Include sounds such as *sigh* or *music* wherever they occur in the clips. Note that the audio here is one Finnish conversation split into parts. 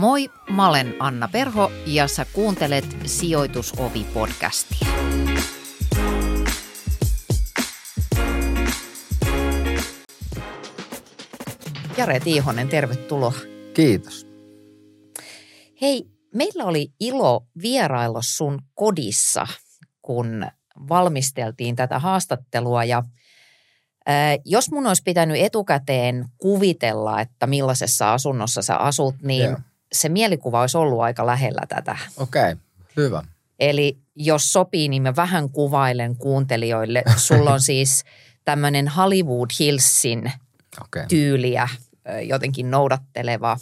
Moi, mä olen Anna Perho ja sä kuuntelet Sijoitusovi-podcastia. Jare Tiihonen, tervetuloa. Kiitos. Hei, meillä oli ilo vierailla sun kodissa, kun valmisteltiin tätä haastattelua ja jos mun olisi pitänyt etukäteen kuvitella, että millaisessa asunnossa sä asut, niin Joo. Se mielikuva olisi ollut aika lähellä tätä. Okei, okay, hyvä. Eli jos sopii, niin mä vähän kuvailen kuuntelijoille. Sulla on *laughs* siis tämmöinen Hollywood Hillsin okay. tyyliä jotenkin noudatteleva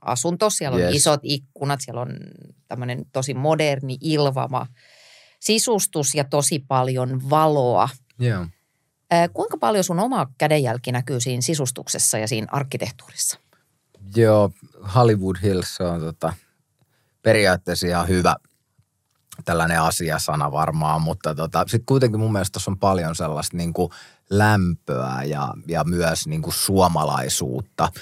asunto. Siellä on yes. isot ikkunat, siellä on tämmöinen tosi moderni, ilvama sisustus ja tosi paljon valoa. Joo. Kuinka paljon sun oma kädenjälki näkyy siinä sisustuksessa ja siinä arkkitehtuurissa? Joo, Hollywood Hills on tota, periaatteessa ihan hyvä tällainen asiasana varmaan, mutta tota, sitten kuitenkin mun mielestä tuossa on paljon sellaista niin kuin lämpöä ja, ja myös niin kuin suomalaisuutta.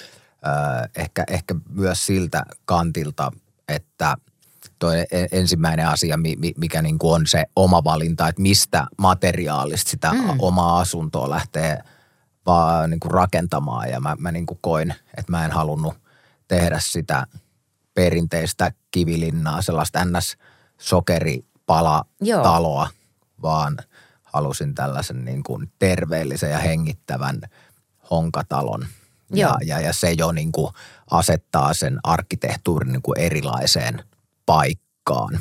Öö, ehkä, ehkä myös siltä kantilta, että toi e-, ensimmäinen asia, mikä niin kuin on se oma valinta, että mistä materiaalista sitä mm. omaa asuntoa lähtee vaan niin kuin rakentamaan. Ja mä, mä niin kuin koin, että mä en halunnut tehdä sitä perinteistä kivilinnaa, sellaista ns-sokeripala-taloa, vaan halusin tällaisen niin kuin terveellisen ja hengittävän honkatalon. Ja, ja, ja se jo niin kuin asettaa sen arkkitehtuurin niin kuin erilaiseen paikkaan.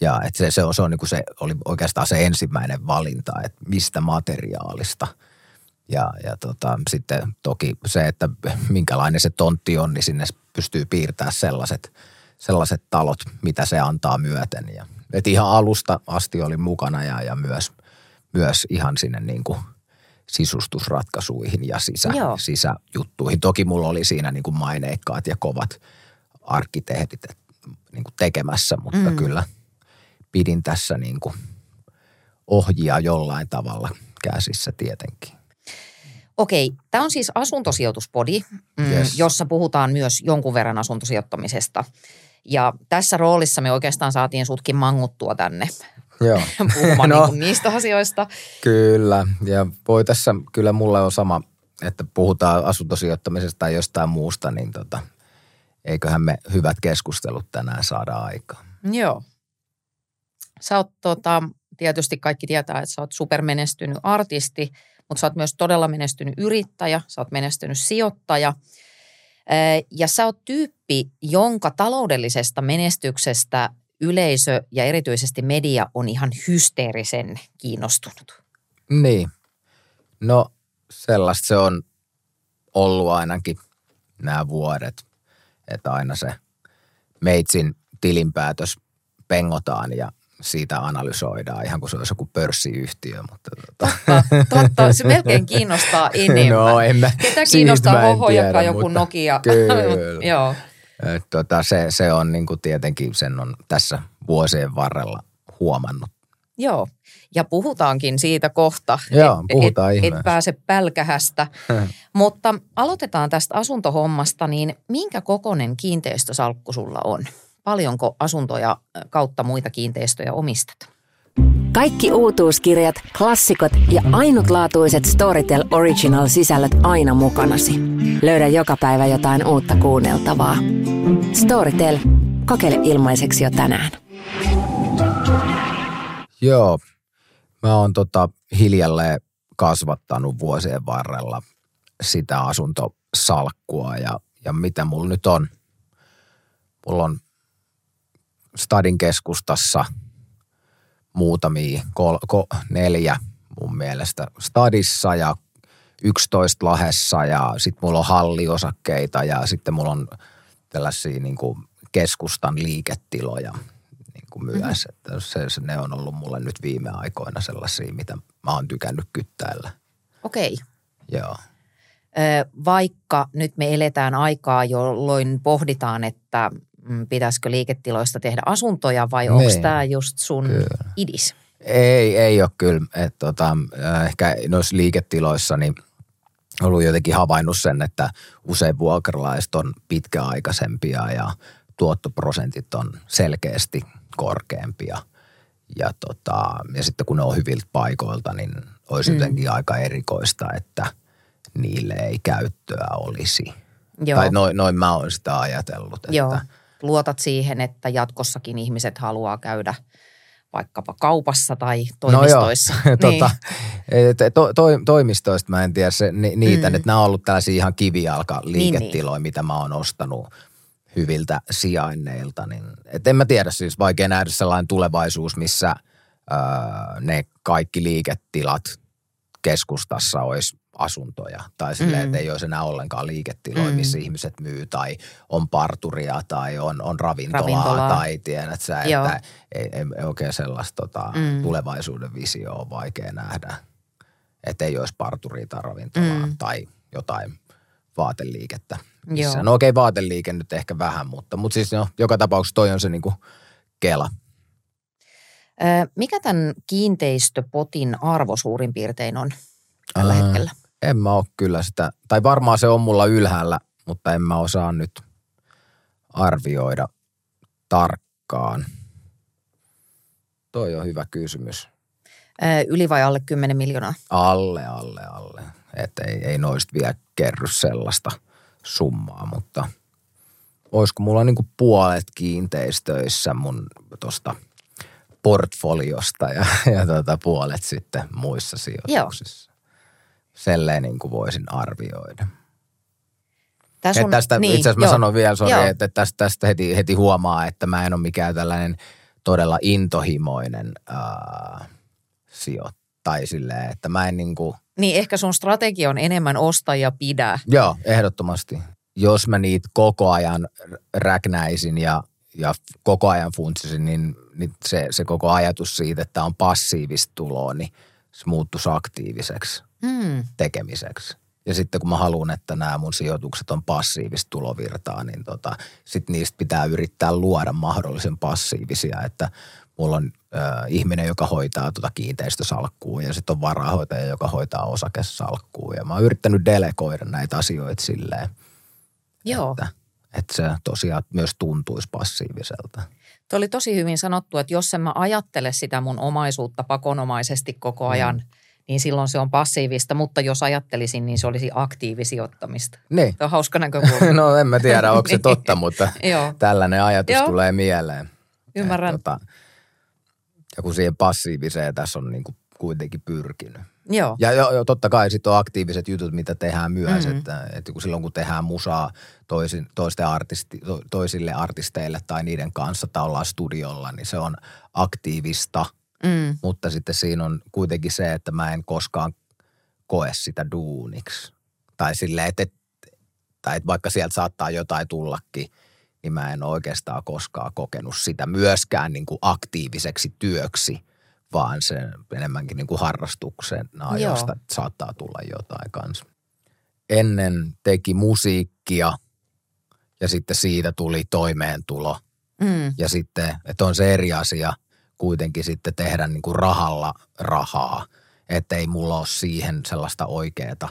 Ja että se, se, on, se, on niin kuin se oli oikeastaan se ensimmäinen valinta, että mistä materiaalista. Ja, ja tota, sitten toki se, että minkälainen se tontti on, niin sinne pystyy piirtämään sellaiset, sellaiset talot, mitä se antaa myöten. Ja, et ihan alusta asti oli mukana ja, ja myös, myös ihan sinne niin kuin sisustusratkaisuihin ja sisä, sisäjuttuihin. Toki mulla oli siinä niin kuin maineikkaat ja kovat arkkitehdit, niin kuin tekemässä, mutta mm. kyllä pidin tässä niin kuin ohjia jollain tavalla käsissä tietenkin. Okei, tämä on siis asuntosijoituspodi, mm, yes. jossa puhutaan myös jonkun verran asuntosijoittamisesta. Ja tässä roolissa me oikeastaan saatiin sutkin manguttua tänne *laughs* Joo. *laughs* puhumaan *laughs* no, niin niistä asioista. Kyllä, ja voi tässä, kyllä mulle on sama, että puhutaan asuntosijoittamisesta tai jostain muusta, niin tota, eiköhän me hyvät keskustelut tänään saada aikaan. Joo. Sä oot tota, tietysti kaikki tietää, että sä oot supermenestynyt artisti, mutta sä oot myös todella menestynyt yrittäjä, sä oot menestynyt sijoittaja. Ja sä oot tyyppi, jonka taloudellisesta menestyksestä yleisö ja erityisesti media on ihan hysteerisen kiinnostunut. Niin. No sellaista se on ollut ainakin nämä vuodet että aina se meitsin tilinpäätös pengotaan ja siitä analysoidaan ihan kuin se olisi joku pörssiyhtiö. Mutta tota. totta, totta, se melkein kiinnostaa enemmän. *laughs* No en mä, Ketä kiinnostaa hoho, joka joku Nokia? Kyllä. *laughs* Joo. Tota, se, se on niin kuin tietenkin, sen on tässä vuosien varrella huomannut. Joo, ja puhutaankin siitä kohta, Joo, puhutaan et, et pääse pälkähästä. *laughs* Mutta aloitetaan tästä asuntohommasta, niin minkä kokonen kiinteistösalkku sulla on? Paljonko asuntoja kautta muita kiinteistöjä omistat? Kaikki uutuuskirjat, klassikot ja ainutlaatuiset Storytel Original-sisällöt aina mukanasi. Löydä joka päivä jotain uutta kuunneltavaa. Storytel. Kokeile ilmaiseksi jo tänään. Joo, Mä oon tota hiljalleen kasvattanut vuosien varrella sitä asuntosalkkua ja, ja mitä mulla nyt on. Mulla on Stadin keskustassa muutamia, kol, ko, neljä mun mielestä Stadissa ja 11 Lahessa ja sitten mulla on halliosakkeita ja sitten mulla on tällaisia niin kuin keskustan liiketiloja – kuin myös. Mm-hmm. Että se, se, ne on ollut mulle nyt viime aikoina sellaisia, mitä mä oon tykännyt kyttäillä. Okei. Okay. Joo. Vaikka nyt me eletään aikaa, jolloin pohditaan, että pitäisikö liiketiloista tehdä asuntoja vai onko niin. tämä just sun kyllä. idis? Ei, ei ole kyllä. Et tota, ehkä noissa liiketiloissa niin ollut jotenkin havainnut sen, että usein vuokralaiset on pitkäaikaisempia ja tuottoprosentit on selkeästi korkeampia. Ja, tota, ja sitten kun ne on hyviltä paikoilta, niin olisi mm. jotenkin aika erikoista, että niille ei käyttöä olisi. Joo. Tai noin, noin mä oon sitä ajatellut. Että Joo. Luotat siihen, että jatkossakin ihmiset haluaa käydä vaikkapa kaupassa tai toimistoissa. No joo, *laughs* tota, niin. to, to, toimistoista mä en tiedä se, ni, niitä, mm. että nämä on ollut tällaisia ihan kivijalka-liiketiloja, niin, niin. mitä mä oon ostanut hyviltä sijainneilta. Niin, et en mä tiedä siis, vaikea nähdä sellainen tulevaisuus, missä öö, ne kaikki liiketilat keskustassa olisi asuntoja. Tai silleen, mm. että ei olisi enää ollenkaan liiketiloja, mm. missä ihmiset myy tai on parturia tai on, on ravintolaa, ravintolaa. tai tiedät sä, Joo. että ei, ei, ei oikein sellaista tota, mm. tulevaisuuden visioa on vaikea nähdä. Että ei olisi parturia tai ravintolaa mm. tai jotain vaateliikettä. Missä. No okei, okay, vaateliike nyt ehkä vähän, mutta, mutta siis no, joka tapauksessa toi on se niinku kela. Mikä tämän kiinteistöpotin arvo suurin piirtein on tällä Ää, hetkellä? En mä ole kyllä sitä, tai varmaan se on mulla ylhäällä, mutta en mä osaa nyt arvioida tarkkaan. Toi on hyvä kysymys. Yli vai alle 10 miljoonaa? Alle, alle, alle. Että ei, ei noista vielä kerry sellaista summaa, mutta olisiko mulla niinku puolet kiinteistöissä mun tosta portfoliosta ja, ja tota puolet sitten muissa sijoituksissa. Joo selleen niin kuin voisin arvioida. Tässä on, tästä, niin, itse asiassa mä sanon vielä, sorry, että tästä, tästä heti, heti huomaa, että mä en ole mikään tällainen todella intohimoinen äh, sijoittaja. Tai silleen, että mä en niin kuin... Niin, ehkä sun strategia on enemmän osta ja pidä. Joo, ehdottomasti. Jos mä niitä koko ajan räknäisin ja, ja koko ajan funtsisin, niin, niin se, se koko ajatus siitä, että on passiivista tuloa, niin se muuttuisi aktiiviseksi mm. tekemiseksi. Ja sitten kun mä haluan, että nämä mun sijoitukset on passiivista tulovirtaa, niin tota, sitten niistä pitää yrittää luoda mahdollisen passiivisia, että mulla on äh, ihminen, joka hoitaa tuota kiinteistösalkkua ja sitten on varahoitaja, joka hoitaa osakesalkkua. Ja mä oon yrittänyt delegoida näitä asioita silleen, Joo. Että, että se tosiaan myös tuntuisi passiiviselta. Tuo oli tosi hyvin sanottu, että jos en mä ajattele sitä mun omaisuutta pakonomaisesti koko ajan mm niin silloin se on passiivista, mutta jos ajattelisin, niin se olisi aktiivisijoittamista. Niin. Tämä on hauska näkökulma. *laughs* no en mä tiedä, onko se totta, mutta tällainen ajatus Joo. tulee mieleen. Ymmärrän. Et, tota, ja kun siihen passiiviseen tässä on niin kuin kuitenkin pyrkinyt. Joo. Ja jo, jo, totta kai sitten on aktiiviset jutut, mitä tehdään myös, mm-hmm. että, että kun silloin kun tehdään musaa toisin, toisten artisti, to, toisille artisteille tai niiden kanssa tai ollaan studiolla, niin se on aktiivista – Mm. Mutta sitten siinä on kuitenkin se, että mä en koskaan koe sitä duuniksi. Tai silleen, että, tai että vaikka sieltä saattaa jotain tullakin, niin mä en oikeastaan koskaan kokenut sitä myöskään niin kuin aktiiviseksi työksi, vaan sen enemmänkin niin kuin harrastuksena, Joo. josta saattaa tulla jotain kanssa. Ennen teki musiikkia ja sitten siitä tuli toimeentulo. Mm. Ja sitten, että on se eri asia – kuitenkin sitten tehdä niin kuin rahalla rahaa, että ei mulla ole siihen sellaista oikeaa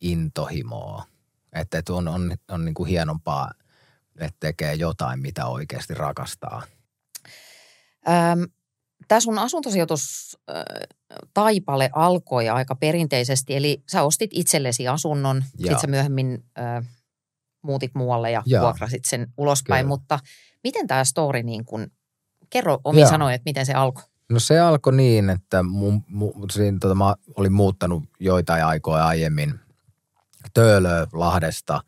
intohimoa. Että et on, on, on niin kuin hienompaa, että tekee jotain, mitä oikeasti rakastaa. Ähm, Tämä sun asuntosijoitus äh, taipale alkoi aika perinteisesti, eli sä ostit itsellesi asunnon, sitten sä myöhemmin äh, muutit muualle ja ja vuokrasit sen ulospäin, Kyllä. mutta miten tämä story niin kuin Kerro omi sanoin, että miten se alkoi. No se alkoi niin, että mun, mun, siinä, tota, mä olin muuttanut joitain aikoja aiemmin Töölö Lahdesta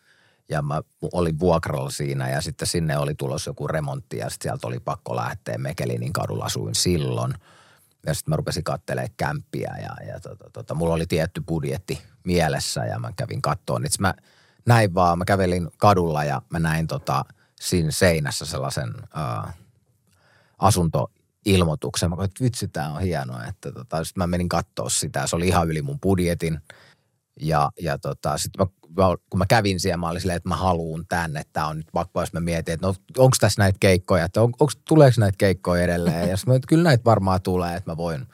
ja mä olin vuokralla siinä ja sitten sinne oli tulossa joku remontti ja sitten sieltä oli pakko lähteä. Mekelinin kadulla asuin silloin ja sitten mä rupesin katselemaan kämppiä ja, ja tota, tota, mulla oli tietty budjetti mielessä ja mä kävin kattoon. Itse mä näin vaan, mä kävelin kadulla ja mä näin tota, siinä seinässä sellaisen uh, asuntoilmoituksen. Mä katsoin, että vitsi, tämä on hienoa. Että tota, sitten mä menin katsoa sitä. Se oli ihan yli mun budjetin. Ja, ja tota, sitten kun mä kävin siellä, mä olin silleen, että mä haluun tänne. Tämä on nyt pakko, jos mä mietin, että no, onko tässä näitä keikkoja, että on, onko, tuleeko näitä keikkoja edelleen. Ja sitten kyllä näitä varmaan tulee, että mä voin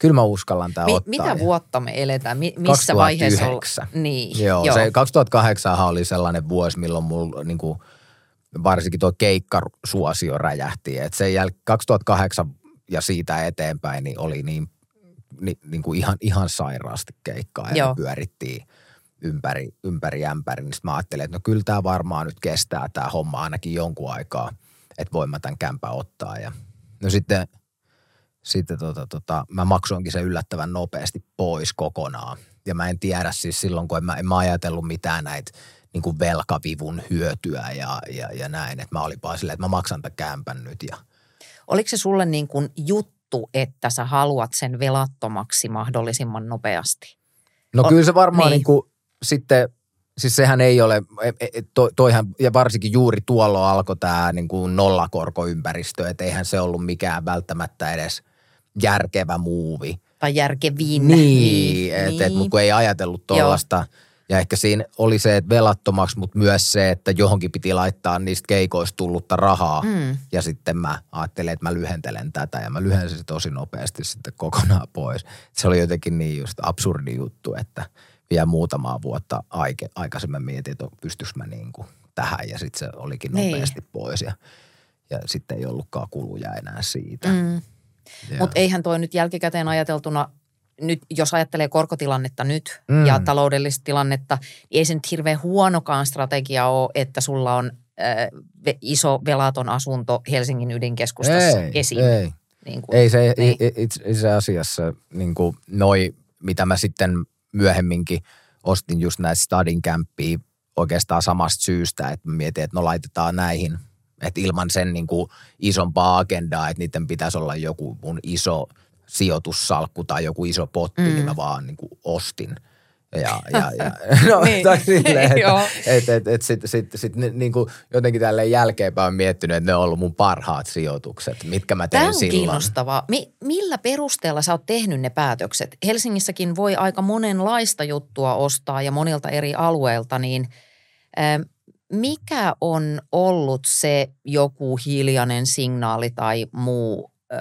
Kyllä mä uskallan tää Mi- ottaa. mitä vuotta me eletään? Mi- missä vaiheessa olla? 2009. Niin, Joo, joo. se 2008 oli sellainen vuosi, milloin mulla niin kuin, varsinkin tuo keikkasuosio räjähti. Et sen jäl- 2008 ja siitä eteenpäin niin oli niin, niin, niin kuin ihan, ihan sairaasti keikkaa ja Joo. pyörittiin ympäri, ympäri ämpäri. Niin mä ajattelin, että no kyllä tämä varmaan nyt kestää tämä homma ainakin jonkun aikaa, että voin mä tämän kämpän ottaa. Ja, no sitten, sitten tota, tota, mä maksoinkin sen yllättävän nopeasti pois kokonaan. Ja mä en tiedä siis silloin, kun en mä, en mä ajatellut mitään näitä niin kuin velkavivun hyötyä ja, ja, ja näin. Että mä olin vaan silleen, että mä maksan tämän kämpän nyt ja Oliko se sulle niin kuin juttu, että sä haluat sen velattomaksi mahdollisimman nopeasti? No O- kyllä se varmaan niin. niin. kuin, sitten, siis sehän ei ole, e- e- to, toihan, ja varsinkin juuri tuolloin alkoi tämä niin kuin nollakorkoympäristö, että eihän se ollut mikään välttämättä edes järkevä muuvi. Tai järkeviin? Niin, niin. et, mut kun ei ajatellut Joo. tuollaista. Ja ehkä siinä oli se, että velattomaksi, mutta myös se, että johonkin piti laittaa niistä keikoista tullutta rahaa. Mm. Ja sitten mä ajattelin, että mä lyhentelen tätä ja mä lyhensin se tosi nopeasti sitten kokonaan pois. Se oli jotenkin niin just absurdi juttu, että vielä muutamaa vuotta aike, aikaisemmin mietin, että pystyykö mä niin kuin tähän ja sitten se olikin Niin. nopeasti pois ja, ja sitten ei ollutkaan kuluja enää siitä. Mm. Mutta eihän toi nyt jälkikäteen ajateltuna, nyt jos ajattelee korkotilannetta nyt Mm. ja taloudellista tilannetta, niin ei se nyt hirveän huonokaan strategia ole, että sulla on äh, iso velaton asunto Helsingin ydinkeskustassa ei, esim. ei. Niin kuin, Ei se Niin. itse, itse asiassa niin kuin noi, mitä mä sitten myöhemminkin ostin just näitä stadin kämppiä oikeastaan samasta syystä, että mä mietin, että no laitetaan näihin, että ilman sen niin kuin isompaa agendaa, että niiden pitäisi olla joku mun iso sijoitussalkku tai joku iso potti, mm. Mm. niin mä vaan niin kuin ostin. Ja, *laughs* ja, ja *laughs* no, Niin. tai silleen, että et, et, et sit, sit, ni- niin kuin jotenkin tälleen jälkeenpäin on miettinyt, että ne on ollut mun parhaat sijoitukset, mitkä mä tein Tämä on silloin. kiinnostavaa. Mi- millä perusteella sä oot tehnyt ne päätökset? Helsingissäkin voi aika monenlaista juttua ostaa ja monilta eri alueilta, niin ähm, mikä on ollut se joku hiljainen signaali tai muu, äh,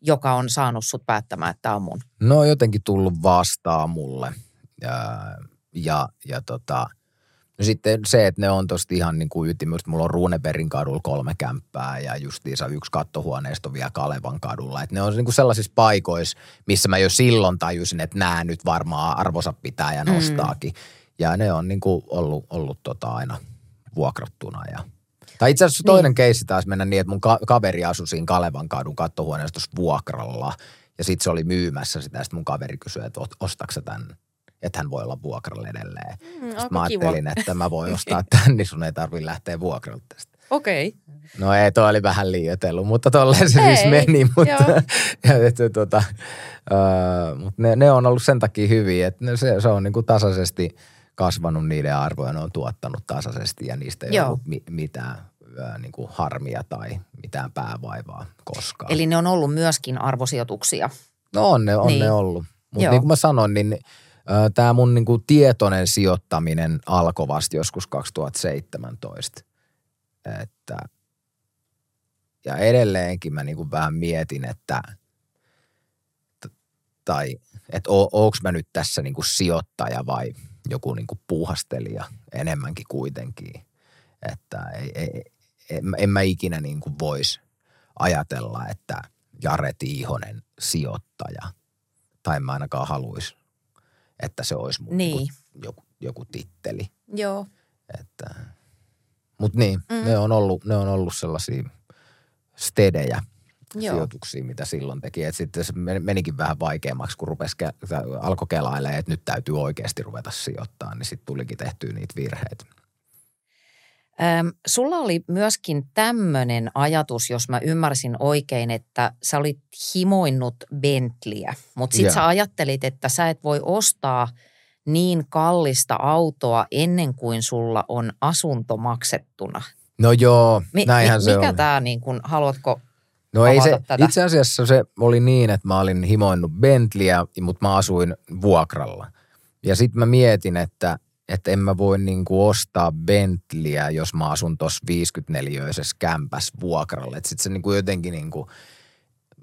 joka on saanut sut päättämään, että tämä on mun? No on jotenkin tullut vastaan mulle. Ja, ja, ja tota, no sitten se, että ne on tosta ihan niin kuin ytimystä. Mulla on Runebergin kadulla kolme kämppää ja justiinsa yksi kattohuoneisto vielä Kalevan kadulla. Et ne on niin kuin sellaisissa paikoissa, missä mä jo silloin tajusin, että nämä nyt varmaan arvonsa pitää ja Mm. nostaakin. Ja ne on niin kuin ollut, ollut tota aina vuokrattuna ja tai itse asiassa toinen niin. keissi taas mennä niin, että mun ka- kaveri asui siinä Kalevan kadun kattohuoneistossa vuokralla. Ja sitten se oli myymässä sitä. Sitten mun kaveri kysyi, että ot- ostatko sä tämän, että hän voi olla vuokralla edelleen. Mm, Sitten mä ajattelin, että mä voin *laughs* ostaa tämän, niin sun ei tarvitse lähteä vuokralta tästä. Okei. Okay. No ei, toi oli vähän liioitellut, mutta tolleen se Ei, siis meni. Mutta, ja, että, tota, öö, mutta ne, ne, on ollut sen takia hyviä, että ne, se, se on niin kuin tasaisesti kasvanut niiden arvoja, ne on tuottanut tasaisesti ja niistä ei Joo. ollut mi, mitään niin kuin harmia tai mitään päävaivaa koskaan. Eli ne on ollut myöskin arvosijoituksia. No on ne, on Niin. ne ollut. Mutta niin kuin mä sanoin, niin tämä mun niin kuin tietoinen sijoittaminen alkoi vasta joskus 2017. Että, ja edelleenkin mä niin kuin vähän mietin, että t- tai että o, onko mä nyt tässä niin kuin sijoittaja vai joku niin kuin puuhastelija enemmänkin kuitenkin. Että ei, ei, en, en mä ikinä niin kuin vois ajatella, että Jare Tiihonen sijoittaja. Tai en mä ainakaan haluaisi, että se olisi mun Niin. joku, joku titteli. Joo. Että, mutta niin, Mm. ne, on ollut, ne on ollut sellaisia stedejä Joo. sijoituksia, mitä silloin teki. Et sitten se meni- menikin vähän vaikeammaksi, kun rupesi, ke- alkoi kelailemaan, että nyt täytyy oikeasti ruveta sijoittamaan, niin sitten tulikin tehtyä niitä virheitä. Öm, sulla oli myöskin tämmöinen ajatus, jos mä ymmärsin oikein, että sä olit himoinnut Bentleyä, mutta sit Joo. sä ajattelit, että sä et voi ostaa niin kallista autoa ennen kuin sulla on asunto maksettuna. No joo, Mi- näinhän mi- se mikä on. tämä niin kuin, haluatko? No ei se, tätä? itse asiassa se oli niin, että mä olin himoinnut Bentleyä, mutta mä asuin vuokralla. Ja sitten mä mietin, että, että en mä voi niinku ostaa Bentleyä, jos mä asun tuossa 54-öisessä kämpäs vuokralla. Että sitten se niinku jotenkin niinku,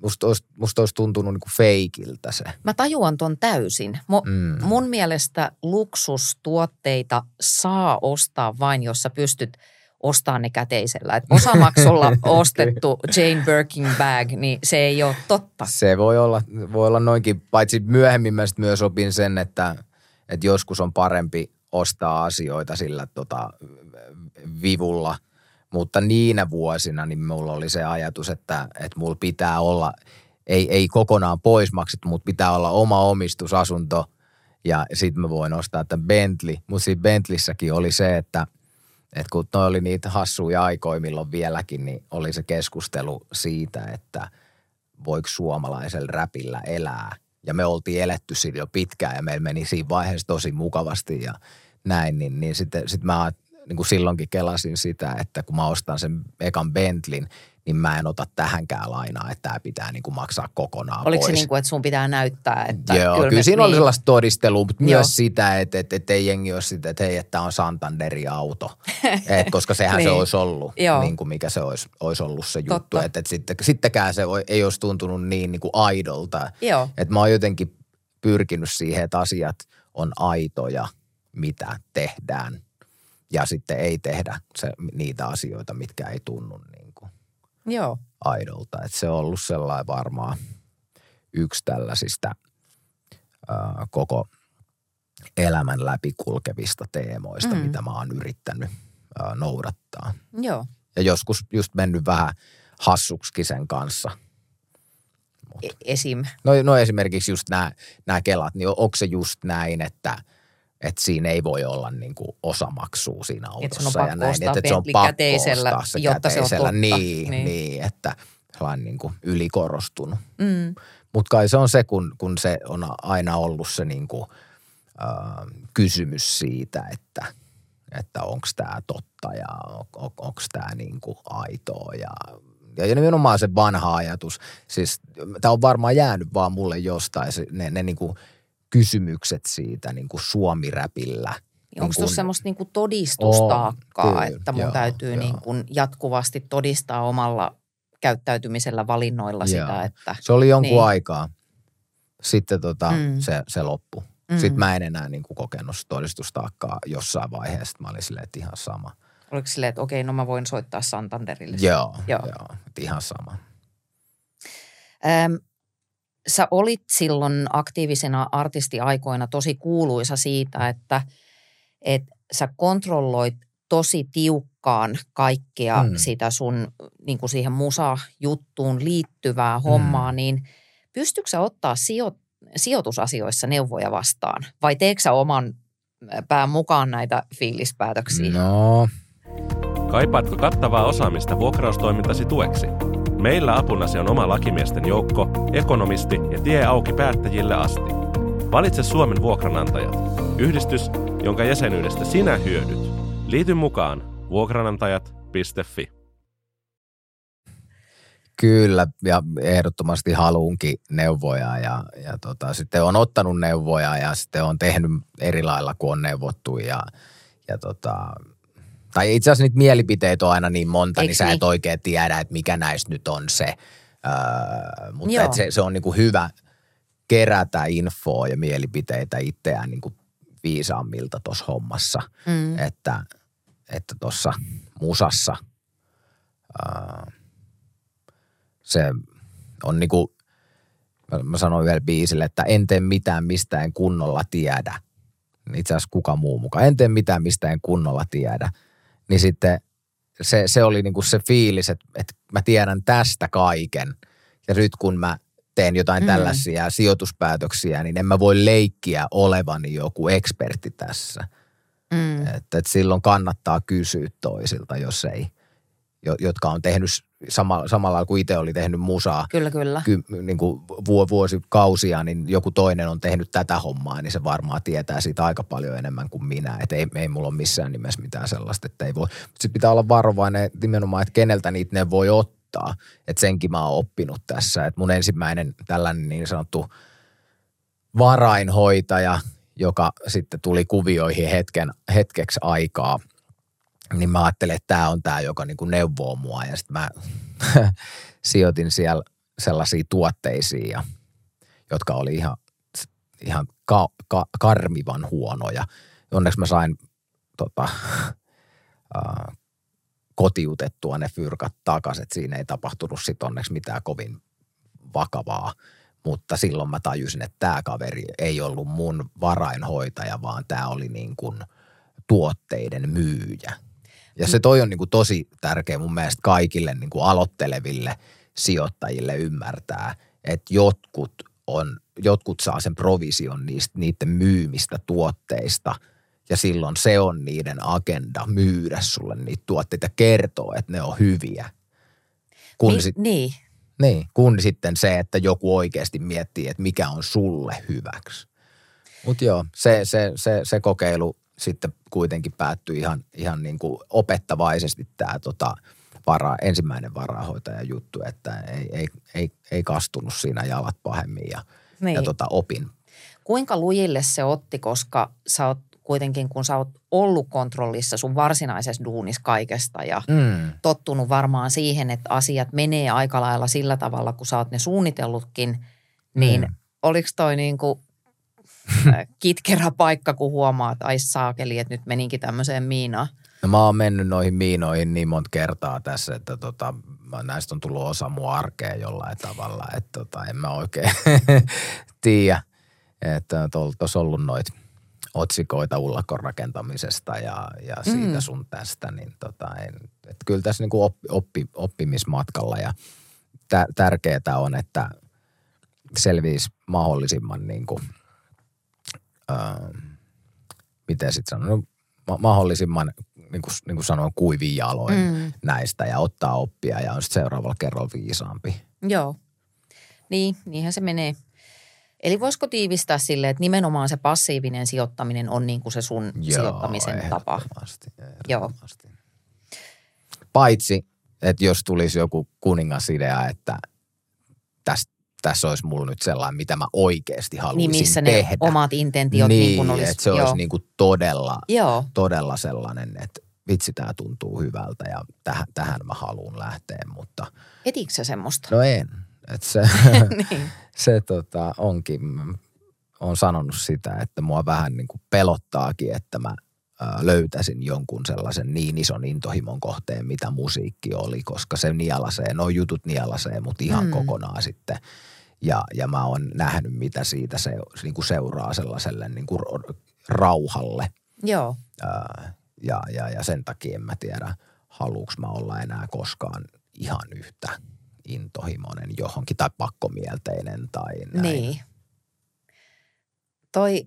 musta olisi, musta olisi tuntunut niin kuin feikiltä se. Mä tajuan ton täysin. Mu, Mm. Mun mielestä luksustuotteita saa ostaa vain, jos sä pystyt ostamaan ne käteisellä. Et osamaksulla *laughs* ostettu Jane Birkin bag, niin se ei ole totta. Se voi olla, voi olla noinkin, paitsi myöhemmin mä myös opin sen, että, että joskus on parempi ostaa asioita sillä tota, vivulla, mutta niinä vuosina niin mulla oli se ajatus, että, että mulla pitää olla, ei, ei kokonaan pois maksettu, mutta pitää olla oma omistusasunto ja sitten mä voin ostaa tämän Bentley. Mutta siinä Bentleysäkin oli se, että, että kun toi oli niitä hassuja aikoja milloin vieläkin, niin oli se keskustelu siitä, että voiko suomalaisella räpillä elää. Ja me oltiin eletty siinä jo pitkään ja meillä meni siinä vaiheessa tosi mukavasti ja näin, niin, niin sitten sit mä niin kuin silloinkin kelasin sitä, että kun mä ostan sen ekan Bentleyn, niin mä en ota tähänkään lainaa, että tämä pitää niin kuin maksaa kokonaan Oliko pois. se niin kuin, että sun pitää näyttää, että Joo, kyllä, kyllä siinä oli niin. sellaista todistelua, mutta Joo. myös sitä, että, että, että ei jengi ole sitä, että hei, että tämä on Santanderin auto. *laughs* Et, koska sehän se Niin. olisi ollut, Joo. niin kuin mikä se olisi, olisi ollut se juttu. Totta. Että, että sitten, sittenkään se ei olisi tuntunut niin, niin kuin aidolta. Joo. Että mä oon jotenkin pyrkinyt siihen, että asiat on aitoja, mitä tehdään. Ja sitten ei tehdä se, niitä asioita, mitkä ei tunnu niin kuin Joo. aidolta. Että se on ollut sellainen varmaan yksi tällaisista ää, koko elämän läpi kulkevista teemoista, Mm. mitä mä oon yrittänyt ää, noudattaa. Joo. Ja joskus just mennyt vähän hassuksikin sen kanssa. E- Esim. No, no esimerkiksi just nämä, nämä kelat, niin onko se just näin, että että siinä ei voi olla niin kuin osamaksua siinä autossa ja näin. Että, että se on pakko käteisellä, ostaa se jotta se on käteisellä. totta. Niin, Niin. niin. että sellainen niin kuin ylikorostunut. Mm. Mutta kai se on se, kun, kun se on aina ollut se niin kuin, äh, kysymys siitä, että, että onko tämä totta ja on, on, onko tämä niin kuin aitoa ja ja nimenomaan se vanha ajatus, siis tämä on varmaan jäänyt vaan mulle jostain, ne, ne niin kuin kysymykset siitä niin kuin suomiräpillä. Niin Onko niin tuossa semmoista niinku todistustaakkaa, On, kyllä, että mun joo, täytyy joo. niinku jatkuvasti todistaa omalla käyttäytymisellä, valinnoilla Joo. sitä, että Se oli jonkun Niin. niin. aikaa. Sitten tota, Mm. se, se loppui. Mm. Sitten mä en enää niin kuin kokenut todistustaakkaa jossain vaiheessa. Mä olin silleen, että ihan sama. oliko silleen, että okei, no mä voin soittaa Santanderille. Joo, Joo. joo. ihan sama. Öm, sä olit silloin aktiivisena artistiaikoina tosi kuuluisa siitä, että et sä kontrolloit tosi tiukkaan kaikkea mm. Mm. sitä sun niin kuin siihen musajuttuun liittyvää hommaa, niin pystytkö sä ottaa sijo- sijoitusasioissa neuvoja vastaan? Vai teekö sä oman pään mukaan näitä fiilispäätöksiä? No, Kaipaatko kattavaa osaamista vuokraustoimintasi tueksi? Meillä apunasi on oma lakimiesten joukko, ekonomisti ja tie auki päättäjille asti. Valitse Suomen vuokranantajat. Yhdistys, jonka jäsenyydestä sinä hyödyt. Liity mukaan vuokranantajat.fi. kyllä. Ja ehdottomasti haluunkin neuvoja. Ja, ja tota, sitten on ottanut neuvoja ja sitten on tehnyt eri lailla, kuin on neuvottu. Ja, ja tota, tai itse asiassa niitä mielipiteitä on aina niin monta, Eiks niin sä niin? et oikein tiedä, että mikä näistä nyt on se. Öö, mutta Joo. et se, se on niinku hyvä kerätä infoa ja mielipiteitä itseään niinku viisaammilta tuossa hommassa. Mm. Että että tuossa musassa ää, se on niinku, mä, mä sanoin yhdellä biisille, että en tee mitään mistä en kunnolla tiedä. Itse asiassa kuka muu mukaan. En tee mitään mistä en kunnolla tiedä. Niin sitten se, se oli niinku se fiilis, että, että mä tiedän tästä kaiken. Ja nyt kun mä teen jotain Mm. tällaisia sijoituspäätöksiä, niin en mä voi leikkiä olevani joku ekspertti tässä. Mm. Että, että silloin kannattaa kysyä toisilta, jos ei, jotka on tehnyt sama, samalla kuin itse oli tehnyt musaa Kyllä, kyllä. ky, niin kuin vuo, vuosikausia, niin joku toinen on tehnyt tätä hommaa, niin se varmaan tietää siitä aika paljon enemmän kuin minä. Että ei, ei mulla ole missään nimessä mitään sellaista, että ei voi. Mutta sitten pitää olla varovainen nimenomaan, että keneltä niitä ne voi ottaa. Että senkin mä oon oppinut tässä. Että mun ensimmäinen tällainen niin sanottu varainhoitaja, joka sitten tuli kuvioihin hetken, hetkeksi aikaa, niin mä ajattelin, että tämä on tämä, joka niinku neuvoo mua. Ja sitten mä *laughs* sijoitin siellä sellaisiin tuotteisiin, ja, jotka oli ihan, ihan ka, ka, karmivan huonoja. Onneksi mä sain tota, *laughs* ää, kotiutettua ne fyrkat takaisin, siinä ei tapahtunut sit onneksi mitään kovin vakavaa. Mutta silloin mä tajusin, että tämä kaveri ei ollut mun varainhoitaja, vaan tämä oli niin kuin tuotteiden myyjä. Ja se toi on niin kuin tosi tärkeä mun mielestä kaikille niin kuin aloitteleville sijoittajille ymmärtää, että jotkut, on, jotkut saa sen provision niistä, niiden myymistä tuotteista – ja silloin se on niiden agenda myydä sulle niitä tuotteita, kertoo, että ne on hyviä. Kun Ni, sit, niin. niin, kun sitten se, että joku oikeasti miettii, että mikä on sulle hyväksi. Mutta joo, se, se, se, se kokeilu sitten kuitenkin päättyi ihan, ihan niin kuin opettavaisesti tämä tota, vara, ensimmäinen varahoitaja juttu, että ei, ei, ei, ei kastunut siinä jalat pahemmin ja, Niin. ja tota, opin. Kuinka lujille se otti, koska sä oot kuitenkin, kun sä oot ollut kontrollissa sun varsinaisessa duunissa kaikesta ja Mm. tottunut varmaan siihen, että asiat menee aika lailla sillä tavalla, kun sä oot ne suunnitellutkin, niin Mm. oliko toi niin kuin kitkerä paikka, kun huomaat, että ai saakeli, että nyt meninkin tämmöiseen miinaan. No mä oon mennyt noihin miinoihin niin monta kertaa tässä, että tota, näistä on tullut osa mun arkea jollain tavalla, että tota, en mä oikein *laughs* tiedä, että tuossa ollut noita otsikoita ullakon rakentamisesta ja, ja siitä Mm. sun tästä, niin tota, en, että kyllä tässä niinku oppi, oppi, oppimismatkalla ja tä, tärkeää on, että selviisi mahdollisimman niinku, ää, miten sitten sanon, no, ma- mahdollisimman, niin kuin, niin kuin sanoin, kuivin jaloin mm. Näistä ja ottaa oppia ja on sitten seuraavalla kerralla viisaampi. Joo. Niin, niinhän se menee. Eli voisiko tiivistää silleen, että nimenomaan se passiivinen sijoittaminen on niin kuin se sun sijoittamisen tapa. ehdottomasti, Joo. Paitsi, että jos tulisi joku kuningasidea, että tässä tässä olisi mulla nyt sellainen, mitä mä oikeasti haluaisin Niin missä ne tehdä. omat intentiot niin, niin, kuin olisi. että se joo. olisi niin kuin todella, Joo, todella sellainen, että vitsi tämä tuntuu hyvältä ja tähän, tähän mä haluan lähteä, mutta etikö se semmoista? no en. Että se, *laughs* niin. se tota, onkin, on sanonut sitä, että mua vähän niin kuin pelottaakin, että mä löytäisin jonkun sellaisen niin ison intohimon kohteen, mitä musiikki oli, koska se nielasee, no jutut nielasee, mutta ihan mm. kokonaan sitten. Ja, ja mä oon nähnyt, mitä siitä se, niin kuin seuraa sellaiselle niin kuin rauhalle. Joo, Ää, ja, ja, ja sen takia en mä tiedä, haluuks mä olla enää koskaan ihan yhtä intohimoinen johonkin tai pakkomielteinen tai näin. niin. Toi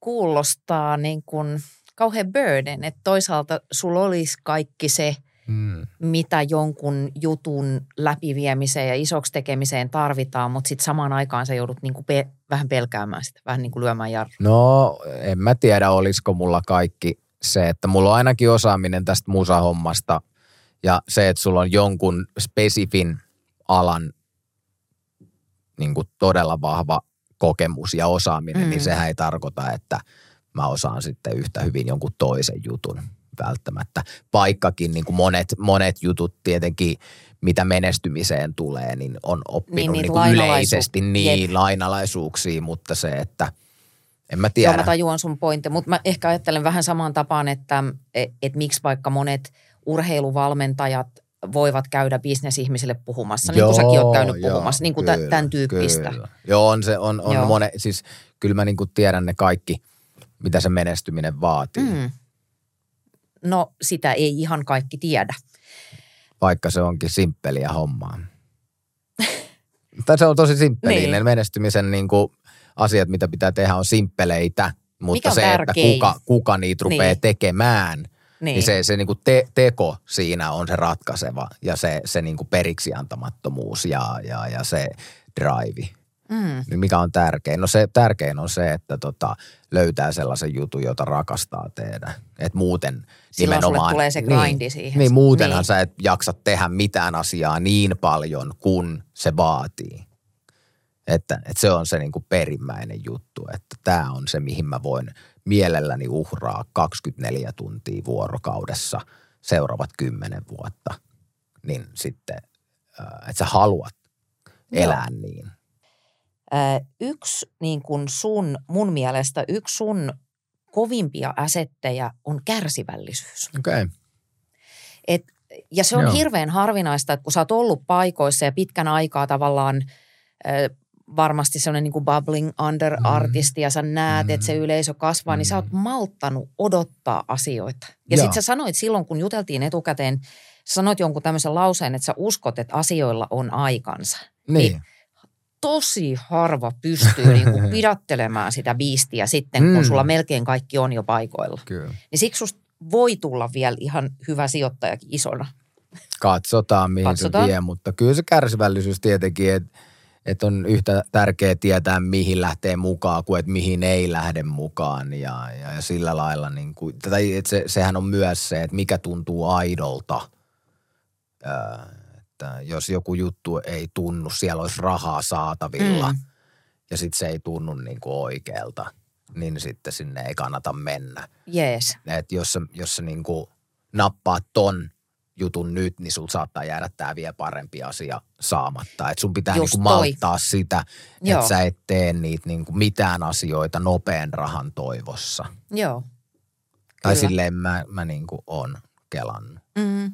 kuulostaa niin kuin kauhean burden, että toisaalta sulla olisi kaikki se, Mm. mitä jonkun jutun läpiviemiseen ja isoksi tekemiseen tarvitaan, mutta sitten samaan aikaan sä joudut niin kuin pe- vähän pelkäämään sitä, vähän niin kuin lyömään jarru. No, en mä tiedä, olisiko mulla kaikki se, että mulla on ainakin osaaminen tästä musahommasta ja se, että sulla on jonkun spesifin alan niin kuin todella vahva kokemus ja osaaminen, mm. Mm. niin sehän ei tarkoita, että mä osaan sitten yhtä hyvin jonkun toisen jutun välttämättä. Vaikkakin niin kuin monet, monet jutut tietenkin, mitä menestymiseen tulee, niin on oppinut Niin, niin, yleisesti niin Jep. lainalaisuuksia, mutta se, että en mä Joo, tiedä. mä tajuan sun pointti, mutta mä ehkä ajattelen vähän samaan tapaan, että et, et miksi vaikka monet urheiluvalmentajat voivat käydä bisnesihmisille puhumassa, niin kuin säkin oot käynyt joo, puhumassa, niin kuin kyllä, tämän tyyppistä. Kyllä. Joo, on se, on, on Joo. mone, siis kyllä mä niin kuin tiedän ne kaikki, mitä se menestyminen vaatii, mm. No sitä ei ihan kaikki tiedä. vaikka se onkin simppeliä hommaa. *laughs* tai se on tosi simppeliä, Niin. ne menestymisen niin kuin asiat, mitä pitää tehdä, on simppeleitä, mutta se, tärkein? että kuka, kuka niitä rupeaa Niin. tekemään, niin, Niin. niin se, se niin kuin te, teko siinä on se ratkaiseva ja se, se niin kuin periksi antamattomuus ja, ja, ja se drive. Mm. Niin mikä on tärkein? No se tärkein on se, että tota, löytää sellaisen jutun, jota rakastaa tehdä. Et muuten Silloin sulle nimenomaan... tulee se grindi siihen. Niin, muutenhan Niin. sä et jaksa tehdä mitään asiaa niin paljon, kun se vaatii. Että, että se on se niin kuin perimmäinen juttu, että tämä on se, mihin mä voin mielelläni uhraa 24 tuntia vuorokaudessa seuraavat kymmenen vuotta. Niin sitten, äh, että sä haluat elää niin. Ö, yksi niin kun sun, mun mielestä yksi sun kovimpia asetteja on kärsivällisyys. Okei. Okay. Et, ja se on Joo. hirveän harvinaista, että kun sä oot ollut paikoissa ja pitkän aikaa tavallaan ö, varmasti sellainen niin kuin bubbling under Mm. artisti ja sä näet, Mm. että se yleisö kasvaa, niin sä oot malttanut odottaa asioita. Ja Joo. sit sä sanoit silloin, kun juteltiin etukäteen, sanoit jonkun tämmöisen lauseen, että sä uskot, että asioilla on aikansa. Niin. Tosi harva pystyy *laughs* niin kuin pidättelemään sitä biistiä sitten, kun Mm. sulla melkein kaikki on jo paikoilla. Kyllä. Niin siksi susta voi tulla vielä ihan hyvä sijoittajakin isona. Katsotaan, mihin Katsotaan. se vie, mutta kyllä se kärsivällisyys tietenkin, että et on yhtä tärkeää tietää, mihin lähtee mukaan, kuin että mihin ei lähde mukaan. Ja, ja, ja sillä lailla, niin kuin, tai et se, sehän on myös se, että mikä tuntuu aidolta. Ää, että jos joku juttu ei tunnu, siellä olisi rahaa saatavilla Mm. ja sitten se ei tunnu niin kuin oikealta, niin sitten sinne ei kannata mennä. Jees. että jos sä, jos sä niinku nappaat ton jutun nyt, niin sul saattaa jäädä tämä vielä parempi asia saamatta. Että sun pitää Just niinku toi. malttaa sitä, että sä et tee niitä niinku mitään asioita nopean rahan toivossa. Joo. Tai Kyllä. silleen mä, mä niinku on kelannut. Mm.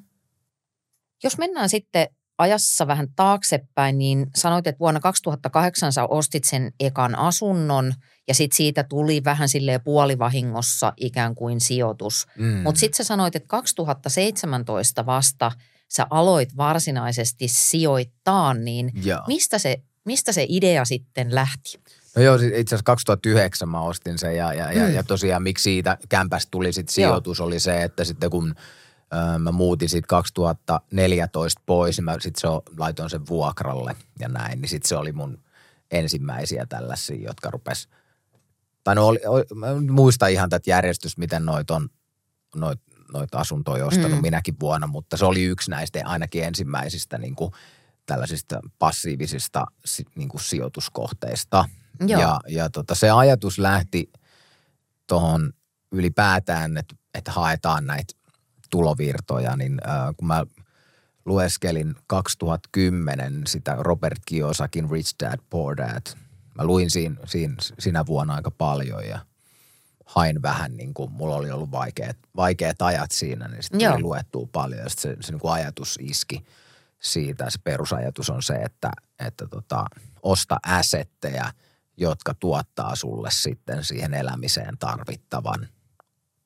Jos mennään sitten ajassa vähän taaksepäin, niin sanoit, että vuonna 2008 sä ostit sen ekan asunnon ja sitten siitä tuli vähän silleen puolivahingossa ikään kuin sijoitus. Mm. Mutta sitten sä sanoit, että 2017 vasta sä aloit varsinaisesti sijoittaa, niin Joo. mistä se, mistä se idea sitten lähti? No joo, siis itse asiassa 2009 mä ostin sen ja, ja, ja, Mm. ja tosiaan miksi siitä kämpästä tuli sitten sijoitus oli se, että sitten kun ö, mä muutin sitten 2014 pois, niin mä sitten se laitoin sen vuokralle ja näin, niin sitten se oli mun ensimmäisiä tällaisia, jotka rupes, tai no oli, oli, mä muista ihan tätä järjestystä, miten noit on, noit, noita asuntoja ostanut Mm. minäkin vuonna, mutta se oli yksi näistä ainakin ensimmäisistä niin kuin tällaisista passiivisista si- niin kuin sijoituskohteista. Joo. Ja, ja tota, se ajatus lähti tuohon ylipäätään, että, että haetaan näitä tulovirtoja, niin äh, kun mä lueskelin 2010 sitä Robert Kiyosakin Rich Dad Poor Dad, mä luin siinä, siinä, siinä vuonna aika paljon ja hain vähän, niin kuin mulla oli ollut vaikeat, vaikeat ajat siinä, niin sitten tuli luettua paljon ja sitten se, se niin kuin ajatus iski siitä. Se perusajatus on se, että, että tota, osta äsettejä, jotka tuottaa sulle sitten siihen elämiseen tarvittavan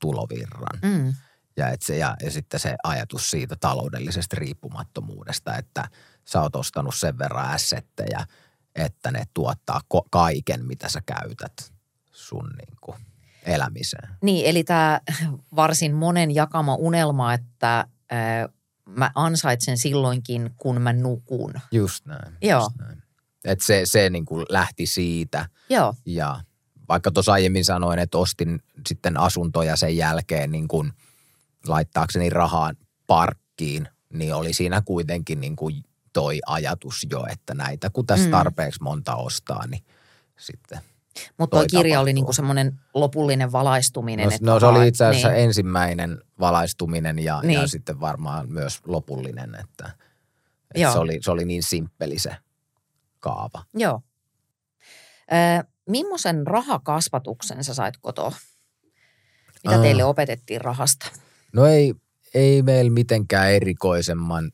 tulovirran. Mm. Ja, et se, ja, ja sitten se ajatus siitä taloudellisesta riippumattomuudesta, että sä oot ostanut sen verran ässettejä, että ne tuottaa ko- kaiken, mitä sä käytät sun niin kuin, elämiseen. Niin, eli tämä varsin monen jakama unelma, että äh, mä ansaitsen silloinkin, kun mä nukun. Just näin. Joo. Just näin. Et se, se niin kuin lähti siitä Joo, ja vaikka tuossa aiemmin sanoin, että ostin sitten asuntoja sen jälkeen niin kuin laittaakseni rahaan parkkiin, niin oli siinä kuitenkin niin kuin toi ajatus jo, että näitä kun tässä Mm. tarpeeksi monta ostaa, niin sitten. mutta tuo kirja oli tapahtuu. niinku semmoinen lopullinen valaistuminen. No, että no se oli itse asiassa niin. ensimmäinen valaistuminen ja, Niin. ja sitten varmaan myös lopullinen, että, että se, oli, se oli niin simppeli se kaava. Joo. Äh, millaisen rahakasvatuksen sä sait kotoa? Mitä teille opetettiin rahasta? No ei, ei meillä mitenkään erikoisemman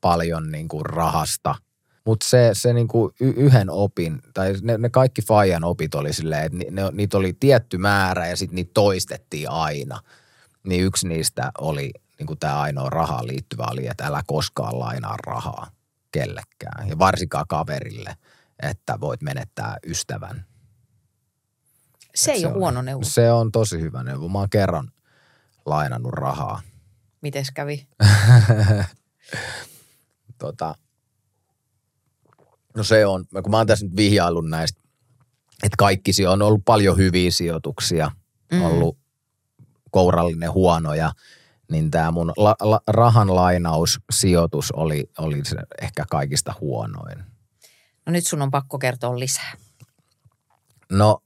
paljon niin kuin rahasta, mutta se, se niin kuin yhden opin, tai ne, ne kaikki Fajan opit oli silleen, että ni, ne, niitä oli tietty määrä ja sitten niitä toistettiin aina. Niin yksi niistä oli niin kuin tämä ainoa rahaan liittyvä oli, että älä koskaan lainaa rahaa kellekään ja varsinkaan kaverille, että voit menettää ystävän. Se ei se ole on- huono neuvo. Se on tosi hyvä neuvo. Mä oon kerran lainannut rahaa Mites kävi? *laughs* tota, no se on, kun mä oon tässä nyt vihjaillut näistä, että kaikki sijo- on ollut paljon hyviä sijoituksia, Mm. mm. ollut kourallinen huonoja, niin tämä mun la, la, rahan lainaussijoitus oli, oli se ehkä kaikista huonoin. No nyt sun on pakko kertoa lisää. No,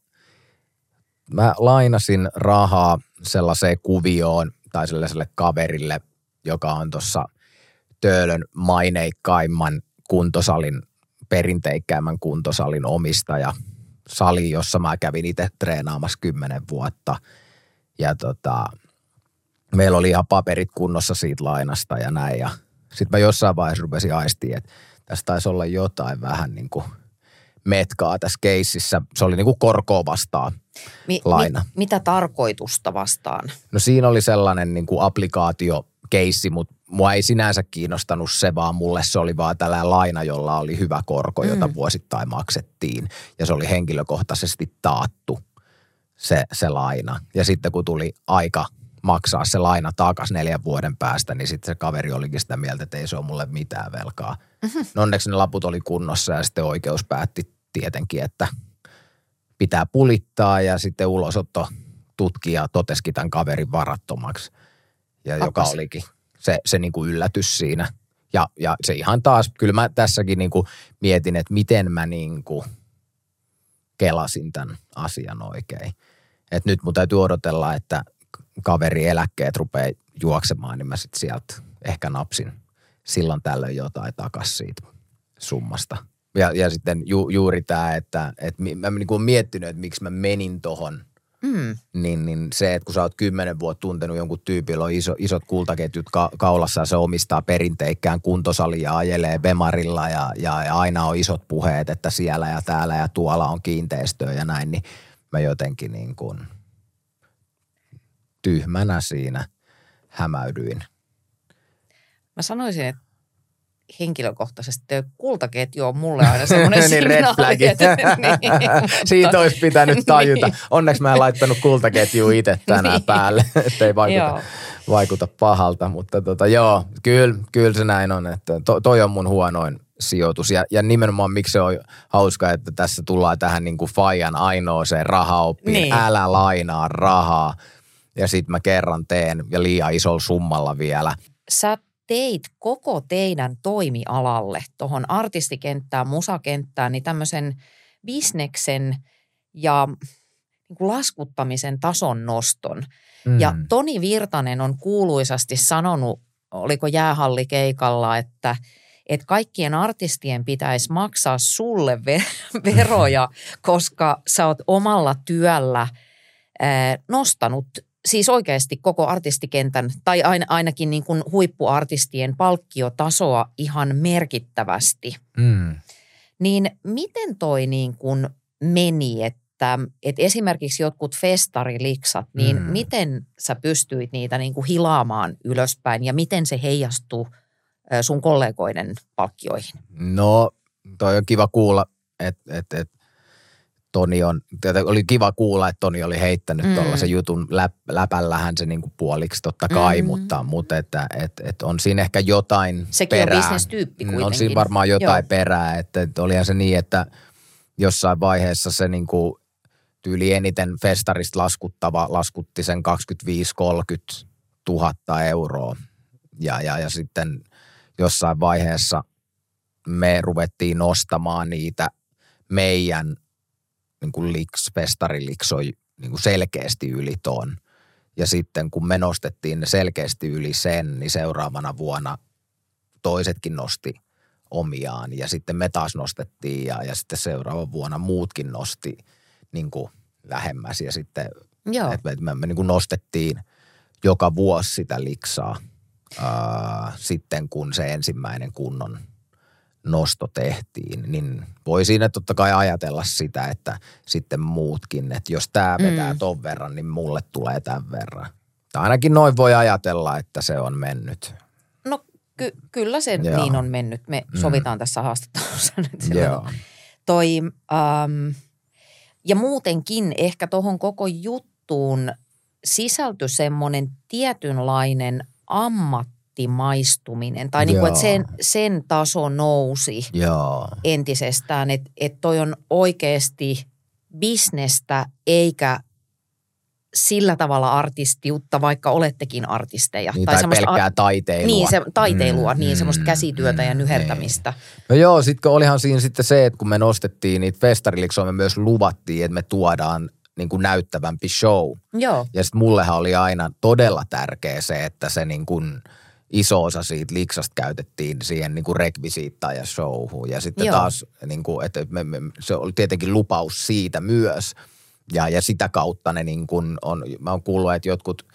mä lainasin rahaa sellaiseen kuvioon tai sellaiselle kaverille, joka on tuossa Töölön maineikkaimman kuntosalin perinteikkäämmän kuntosalin omistaja. Sali, jossa mä kävin itse treenaamassa kymmenen vuotta. Ja tota, meillä oli ihan paperit kunnossa siitä lainasta ja näin. Ja sitten mä jossain vaiheessa rupesin aistiin, että tässä taisi olla jotain vähän niin kuin metkaa tässä keississä. Se oli niin kuin korkoa vastaan Mi- laina. Mi- mitä tarkoitusta vastaan? No siinä oli sellainen niin kuin applikaatio keissi, mutta mua ei sinänsä kiinnostanut se, vaan mulle se oli vaan tällainen laina, jolla oli hyvä korko, jota mm. vuosittain maksettiin. Ja se oli henkilökohtaisesti taattu se, se laina. Ja sitten kun tuli aika maksaa se laina takas neljän vuoden päästä, niin sitten se kaveri olikin sitä mieltä, että ei se ole mulle mitään velkaa. Mm-hmm. No onneksi ne laput oli kunnossa ja sitten oikeus päätti tietenkin, että pitää pulittaa ja sitten ulosotto tutkija totesikin tämän kaverin varattomaksi. Ja joka Appas. olikin se, se niin kuin yllätys siinä. Ja, ja se ihan taas, kyllä mä tässäkin niin kuin mietin, että miten mä niin kuin kelasin tämän asian oikein. Et nyt mun täytyy odotella, että kaveri eläkkeet rupeaa juoksemaan, niin mä sitten sieltä ehkä napsin silloin tällöin jotain takas siitä summasta. Ja, ja sitten ju, juuri tämä, että, että mä niin kuin miettinyt, että miksi mä menin tohon, Mm. niin, niin se, että kun sä oot kymmenen vuotta tuntenut jonkun tyypillä, on iso, isot kultaketjut ka, kaulassa ja se omistaa perinteikkään kuntosalia ja ajelee Bemarilla ja, ja, ja aina on isot puheet, että siellä ja täällä ja tuolla on kiinteistöä ja näin, niin mä jotenkin niin kuin tyhmänä siinä hämäydyin. Mä sanoisin, että henkilökohtaisesti kultaketju on mulle aina semmoinen *laughs* niin red signaali, flagi. että- *laughs* niin, *laughs* Siitä olisi pitänyt tajuta. Niin. Onneksi mä en laittanut kultaketjua itse tänään Niin. päälle, ettei vaikuta, Joo. vaikuta pahalta. Mutta tota, joo, kyllä, kyllä se näin on, että to, toi on mun huonoin sijoitus. Ja, ja nimenomaan miksi se on hauska, että tässä tullaan tähän niin kuin Fajan ainoaseen rahaoppiin. Niin. Niin. Älä lainaa rahaa. Ja sitten mä kerran teen ja liian isolla summalla vielä. Sä teit koko teidän toimialalle, tuohon artistikenttään, musakenttään, niin tämmöisen bisneksen ja niin kuin laskuttamisen tason noston. Mm. Ja Toni Virtanen on kuuluisasti sanonut, oliko jäähallikeikalla, että, että kaikkien artistien pitäisi maksaa sulle ve- *laughs* veroja, koska sä oot omalla työllä nostanut siis oikeasti koko artistikentän tai ain- ainakin niin kuin huippuartistien palkkiotasoa ihan merkittävästi. Mm. Niin miten toi niin kuin meni, että, että esimerkiksi jotkut festariliksat, niin Mm. miten sä pystyit niitä niin kuin hilaamaan ylöspäin ja miten se heijastuu sun kollegoiden palkkioihin? No, toi on kiva kuulla, että et, et Toni on, oli kiva kuulla, että Toni oli heittänyt Mm. tuollaisen jutun läp, läpällähän se niinku puoliksi totta kai, Mm. mutta, mutta että et, et on siinä ehkä jotain Sekin on perää. bisnestyyppi Mm, On kuitenkin. siinä varmaan jotain Joo. perää, että, että olihan se niin, että jossain vaiheessa se niinku tyyli eniten festarista laskuttava laskutti sen 25-30 tuhatta euroa. Ja, ja, ja sitten jossain vaiheessa me ruvettiin nostamaan niitä meidän niin kuin liks, festariliksoi niin kuin selkeästi yli ton. Ja sitten kun me nostettiin ne selkeästi yli sen, niin seuraavana vuonna toisetkin nosti omiaan. Ja sitten me taas nostettiin ja, ja sitten seuraavana vuonna muutkin nosti niin kuin lähemmäs. Ja sitten Joo. et me, me, me niin kuin nostettiin joka vuosi sitä liksaa ää, sitten, kun se ensimmäinen kunnon nosto tehtiin, niin voi siinä totta kai ajatella sitä, että sitten muutkin, että jos tämä vetää Mm. ton verran, niin mulle tulee tämän verran. Tai ainakin noin voi ajatella, että se on mennyt. No ky- kyllä se Joo. niin on mennyt. Me Mm. sovitaan tässä haastattelussa *laughs* nyt Joo. toi, ähm, ja muutenkin ehkä tuohon koko juttuun sisältyi semmoinen tietynlainen ammattimaistuminen. Tai niin kuin, että sen, sen taso nousi Joo. entisestään, että, että toi on oikeasti bisnestä eikä sillä tavalla artistiutta, vaikka olettekin artisteja. Niin, tai, tai pelkkää taiteilua. Niin, se, taiteilua, mm, niin mm, semmoista käsityötä mm, ja nyhertämistä. No joo, sitten olihan siinä sitten se, että kun me nostettiin niitä festariliksoja, me myös luvattiin, että me tuodaan niin kuin näyttävämpi show. Joo, Ja sitten mullehan oli aina todella tärkeä se, että se niin kuin iso osa siitä liksasta käytettiin siihen niin kuin rekvisiittaan ja showhun. Ja sitten Joo. taas, niin kuin, että me, me, se oli tietenkin lupaus siitä myös. Ja, ja sitä kautta ne niin kuin on, mä oon kuullut, että jotkut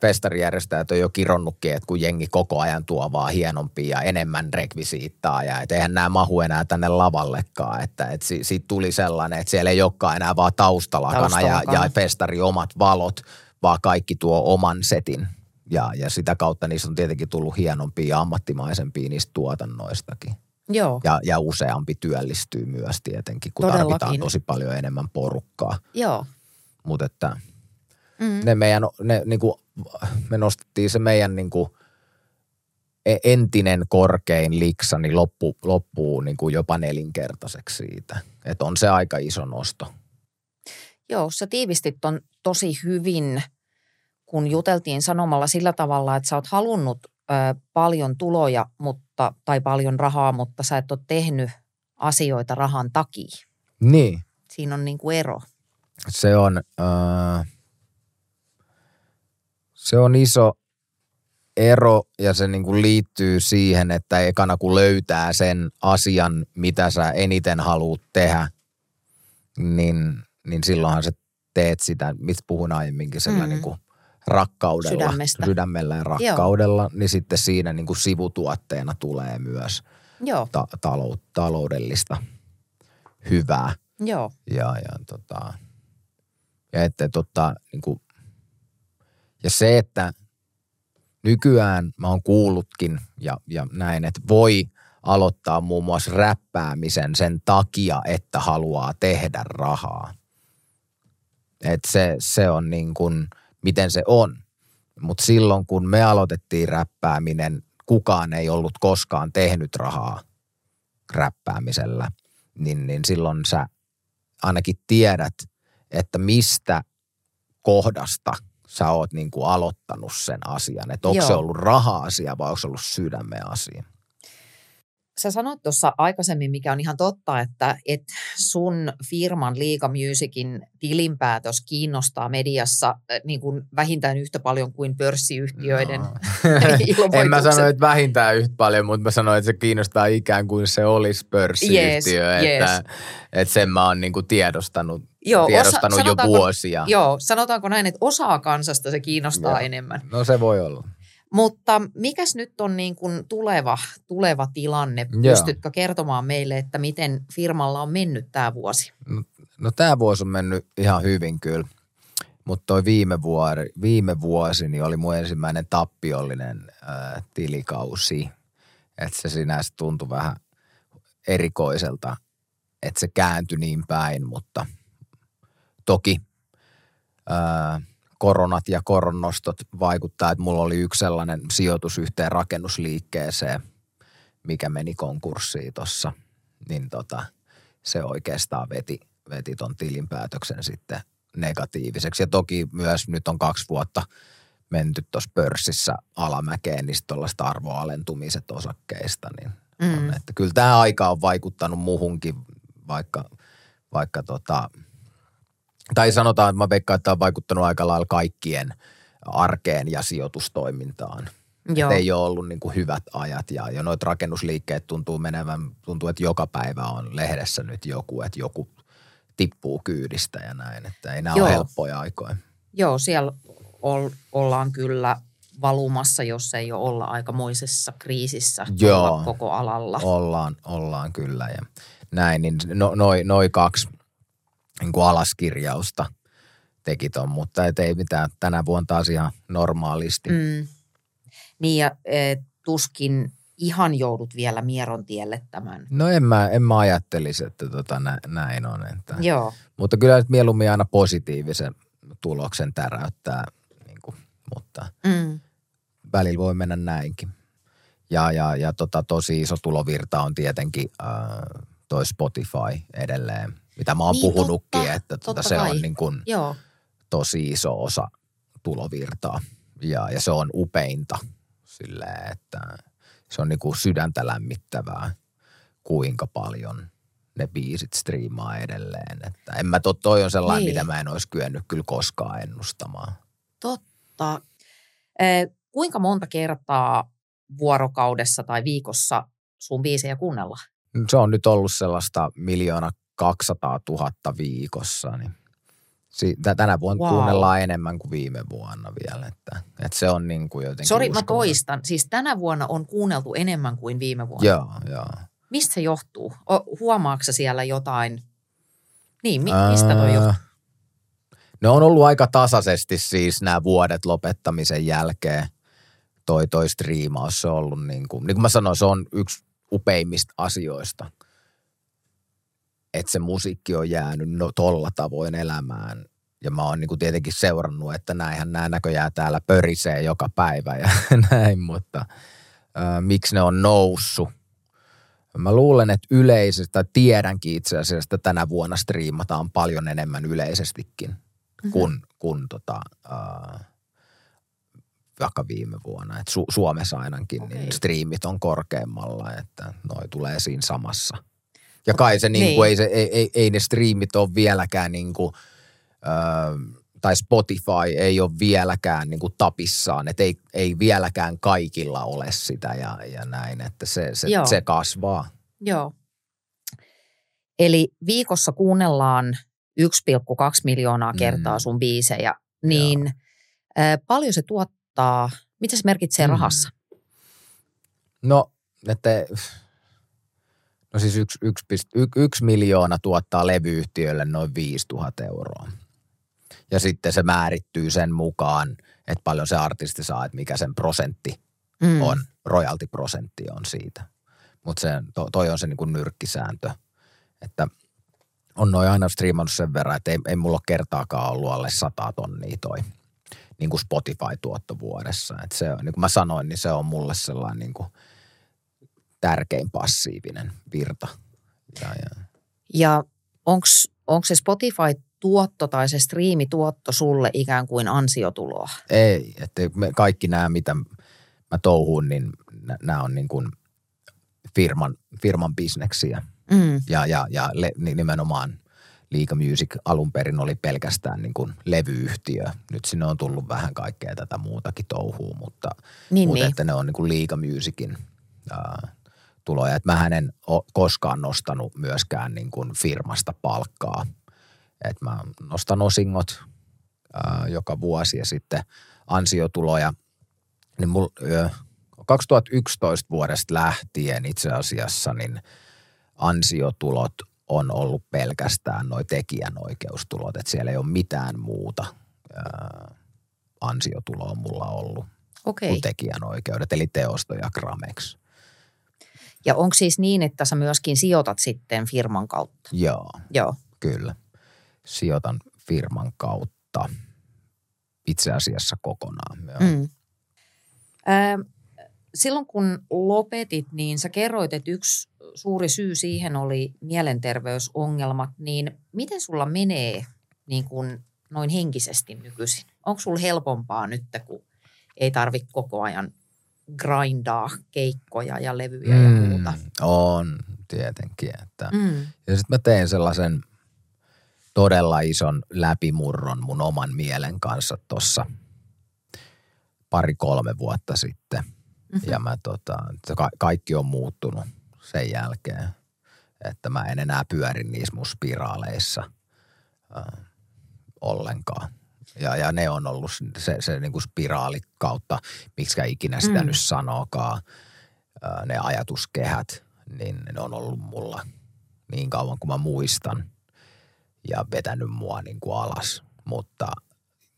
festarijärjestäjät on jo kironnutkin, että kun jengi koko ajan tuo vaan hienompia ja enemmän rekvisiittaa ja et eihän nämä mahu enää tänne lavallekaan. Että et si, siitä tuli sellainen, että siellä ei olekaan enää vaan taustalakana, ja, Taustalakana. ja festari omat valot, vaan kaikki tuo oman setin. Ja, ja sitä kautta niistä on tietenkin tullut hienompia ja ammattimaisempia niistä tuotannoistakin. Joo, Ja, ja useampi työllistyy myös tietenkin, kun Todellakin. tarvitaan tosi paljon enemmän porukkaa. joo. Mutta että Mm. ne meidän, ne, niin kuin, me nostettiin se meidän niin kuin, e- entinen korkein liksa, niin loppu, loppuu niin kuin jopa nelinkertaiseksi siitä. Että on se aika iso nosto. Joo, sä tiivistit ton tosi hyvin, kun juteltiin sanomalla sillä tavalla, että sä oot halunnut ö, paljon tuloja mutta, tai paljon rahaa, mutta sä et ole tehnyt asioita rahan takia. Niin, Siinä on niin kuin ero. se on, äh, se on iso ero ja se niin kuin liittyy siihen, että ekana kun löytää sen asian, mitä sä eniten haluat tehdä, niin, niin silloinhan sä teet sitä, mistä puhun aiemminkin, sillä Mm. niin kuin rakkaudella, Sydämestä. sydämellä ja rakkaudella, niin sitten siinä niin kuin sivutuotteena tulee myös Joo, ta- talou- taloudellista hyvää. joo, Ja, ja, tota, ja, että, tota, niin kuin, ja se, että nykyään mä oon kuullutkin ja, ja näin, että voi aloittaa muun muassa räppäämisen sen takia, että haluaa tehdä rahaa. Että se, se on niin kuin, miten se on. Mutta silloin kun me aloitettiin räppääminen, kukaan ei ollut koskaan tehnyt rahaa räppäämisellä, niin, niin silloin sä ainakin tiedät, että mistä kohdasta sä oot niin kuin aloittanut sen asian. Että onko se ollut raha-asia vai onko se ollut sydämen asia. Sä sanoit tuossa aikaisemmin, mikä on ihan totta, että et sun firman Liiga Musicin tilinpäätös kiinnostaa mediassa äh, niin kuin vähintään yhtä paljon kuin pörssiyhtiöiden No. *laughs* *laughs* en mä sano, että vähintään yhtä paljon, mutta mä sanoin, että se kiinnostaa ikään kuin se olisi pörssiyhtiö. Yes, että, yes. että sen mä oon niin kuin tiedostanut, Joo, osa- tiedostanut jo sanotaanko- vuosia. Joo, sanotaanko näin, että osaa kansasta se kiinnostaa Joo. enemmän. No se voi olla. Mutta mikäs nyt on niin kuin tuleva, tuleva tilanne? Joo. Pystytkö kertomaan meille, että miten firmalla on mennyt tämä vuosi? No tämä vuosi on mennyt ihan hyvin kyllä. Mutta toi viime, vuori, viime vuosi niin oli mun ensimmäinen tappiollinen ää, tilikausi. Että se sinänsä tuntui vähän erikoiselta, että se kääntyi niin päin, mutta toki ää, koronat ja koronnostot vaikuttaa, että mulla oli yksi sellainen sijoitus yhteen rakennusliikkeeseen, mikä meni konkurssiin tuossa, niin tota, se oikeastaan veti, veti ton tilinpäätöksen sitten negatiiviseksi. Ja toki myös nyt on kaksi vuotta menty tuossa pörssissä alamäkeen niistä tuollaista arvoalentumiset osakkeista, niin mm. on, että kyllä tämä aika on vaikuttanut muuhunkin, vaikka, vaikka tota, tai sanotaan, että mä veikkaan, että tämä on vaikuttanut aika lailla kaikkien arkeen ja sijoitustoimintaan. Joo. Ei ole ollut niin kuin hyvät ajat ja, ja noita rakennusliikkeet tuntuu menevän, tuntuu, että joka päivä on lehdessä nyt joku, että joku tippuu kyydistä ja näin, että ei nämä Joo. ole helppoja aikoja. Joo, siellä ol, ollaan kyllä valumassa, jos ei jo olla aikamoisessa kriisissä Joo. koko alalla. Ollaan, ollaan kyllä ja näin, niin no, noi, noi kaksi niin kuin alaskirjausta teki ton, mutta et ei mitään, tänä vuonna taas ihan normaalisti. Mm. Niin ja e, tuskin ihan joudut vielä Mieron tielle tämän. No en mä, en mä ajattelisi, että tota nä, näin on. Että. Joo, Mutta kyllä nyt mieluummin aina positiivisen tuloksen täräyttää, niin kuin, mutta mm. välillä voi mennä näinkin. Ja, ja, ja tota, tosi iso tulovirta on tietenkin äh, toi Spotify edelleen, mitä mä oon Niin, puhunutkin, totta, että totta se kai. on niin kuin joo, tosi iso osa tulovirtaa. Ja, ja se on upeinta silleen, että se on niin kuin sydäntä lämmittävää, kuinka paljon ne biisit striimaa edelleen. Että en mä to, toi on sellainen, Niin. mitä mä en olisi kyennyt kyllä koskaan ennustamaan. totta. E, kuinka monta kertaa vuorokaudessa tai viikossa sun biisejä kuunnella? Se on nyt ollut sellaista miljoona 200 000 viikossa, niin tänä vuonna wow. kuunnellaan enemmän kuin viime vuonna vielä, että, että se on niin kuin jotenkin Sori, mä toistan. Siis tänä vuonna on kuunneltu enemmän kuin viime vuonna. Joo, joo. Mistä se johtuu? Huomaatko siellä jotain? Niin, mi- mistä toi johtuu? Ne on ollut aika tasaisesti siis nämä vuodet lopettamisen jälkeen. Toi, toi striimaus, se on ollut niin kuin, niin kuin mä sanoin, se on yksi upeimmista asioista – että se musiikki on jäänyt no, tolla tavoin elämään. Ja mä oon niin kuin tietenkin seurannut, että näinhän nämä näköjään täällä pörisee joka päivä ja *laughs* näin, mutta äh, miksi ne on noussut? Mä luulen, että yleisesti, tai tiedänkin itse asiassa, että tänä vuonna striimataan paljon enemmän yleisestikin mm-hmm. kuin, kuin tota, äh, vaikka viime vuonna. Et Su- Suomessa ainakin okay. niin striimit on korkeammalla, että noi tulee siinä samassa – ja kai se, niin. Niin kuin, ei, se, ei, ei, ei ne striimit ole vieläkään niin kuin, äh, tai Spotify ei ole vieläkään niin kuin tapissaan, että ei, ei vieläkään kaikilla ole sitä ja, ja näin, että se, se, se kasvaa. Joo. Eli viikossa kuunnellaan 1,2 miljoonaa kertaa mm. sun biisejä, niin äh, paljon se tuottaa, mitä se merkitsee mm. rahassa? No, että No siis yksi, yksi, yksi, yksi miljoona tuottaa levyyhtiölle noin 5000 euroa. Ja sitten se määrittyy sen mukaan, että paljon se artisti saa, että mikä sen prosentti mm. on, royalty-prosentti on siitä. Mutta to, toi on se niin kuin nyrkkisääntö, että on noin aina striimannut sen verran, että ei, ei mulla ole kertaakaan ollut alle 100 tonnia toi niin kuin Spotify-tuotto vuodessa. Et se, niin kuin mä sanoin, niin se on mulle sellainen niin kuin – tärkein passiivinen virta. Ja, ja. ja onko se Spotify-tuotto tai se striimituotto sulle ikään kuin ansiotuloa? Ei, että me kaikki nämä, mitä mä touhuun, niin nämä on niin kuin firman, firman bisneksiä. Mm. Ja, ja, ja le, nimenomaan Liika Music alun perin oli pelkästään niin kuin levyyhtiö. Nyt sinne on tullut vähän kaikkea tätä muutakin touhua, mutta, niin, mutta niin. että ne on niin kuin Liika Musicin ää, tuloja. Että mä en ole koskaan nostanut myöskään niin kuin firmasta palkkaa. Että mä nostan osingot ää, joka vuosi ja sitten ansiotuloja. Niin mul, ää, 2011 vuodesta lähtien itse asiassa niin ansiotulot on ollut pelkästään noin tekijänoikeustulot. Että siellä ei ole mitään muuta ää, ansiotuloa mulla ollut okay. kuin tekijänoikeudet, eli teosto ja Gramex. Ja onko siis niin, että sä myöskin sijoitat sitten firman kautta? Joo, Joo. kyllä. Sijoitan firman kautta itse asiassa kokonaan. Joo. Mm. Äh, silloin kun lopetit, niin sä kerroit, että yksi suuri syy siihen oli mielenterveysongelmat. Niin miten sulla menee niin kuin noin henkisesti nykyisin? Onko sulla helpompaa nyt, kun ei tarvitse koko ajan grindaa keikkoja ja levyjä mm, ja muuta. On, tietenkin. Että. Mm. Ja sitten mä tein sellaisen todella ison läpimurron mun oman mielen kanssa tuossa pari-kolme vuotta sitten. Mm-hmm. Ja mä tota, ka- kaikki on muuttunut sen jälkeen, että mä en enää pyöri niissä mun spiraaleissa äh, ollenkaan. Ja, ja ne on ollut se, se niin kuin spiraali kautta, miksi ikinä sitä mm. nyt sanookaan, ne ajatuskehät, niin ne on ollut mulla niin kauan kuin mä muistan ja vetänyt mua niin kuin alas. Mutta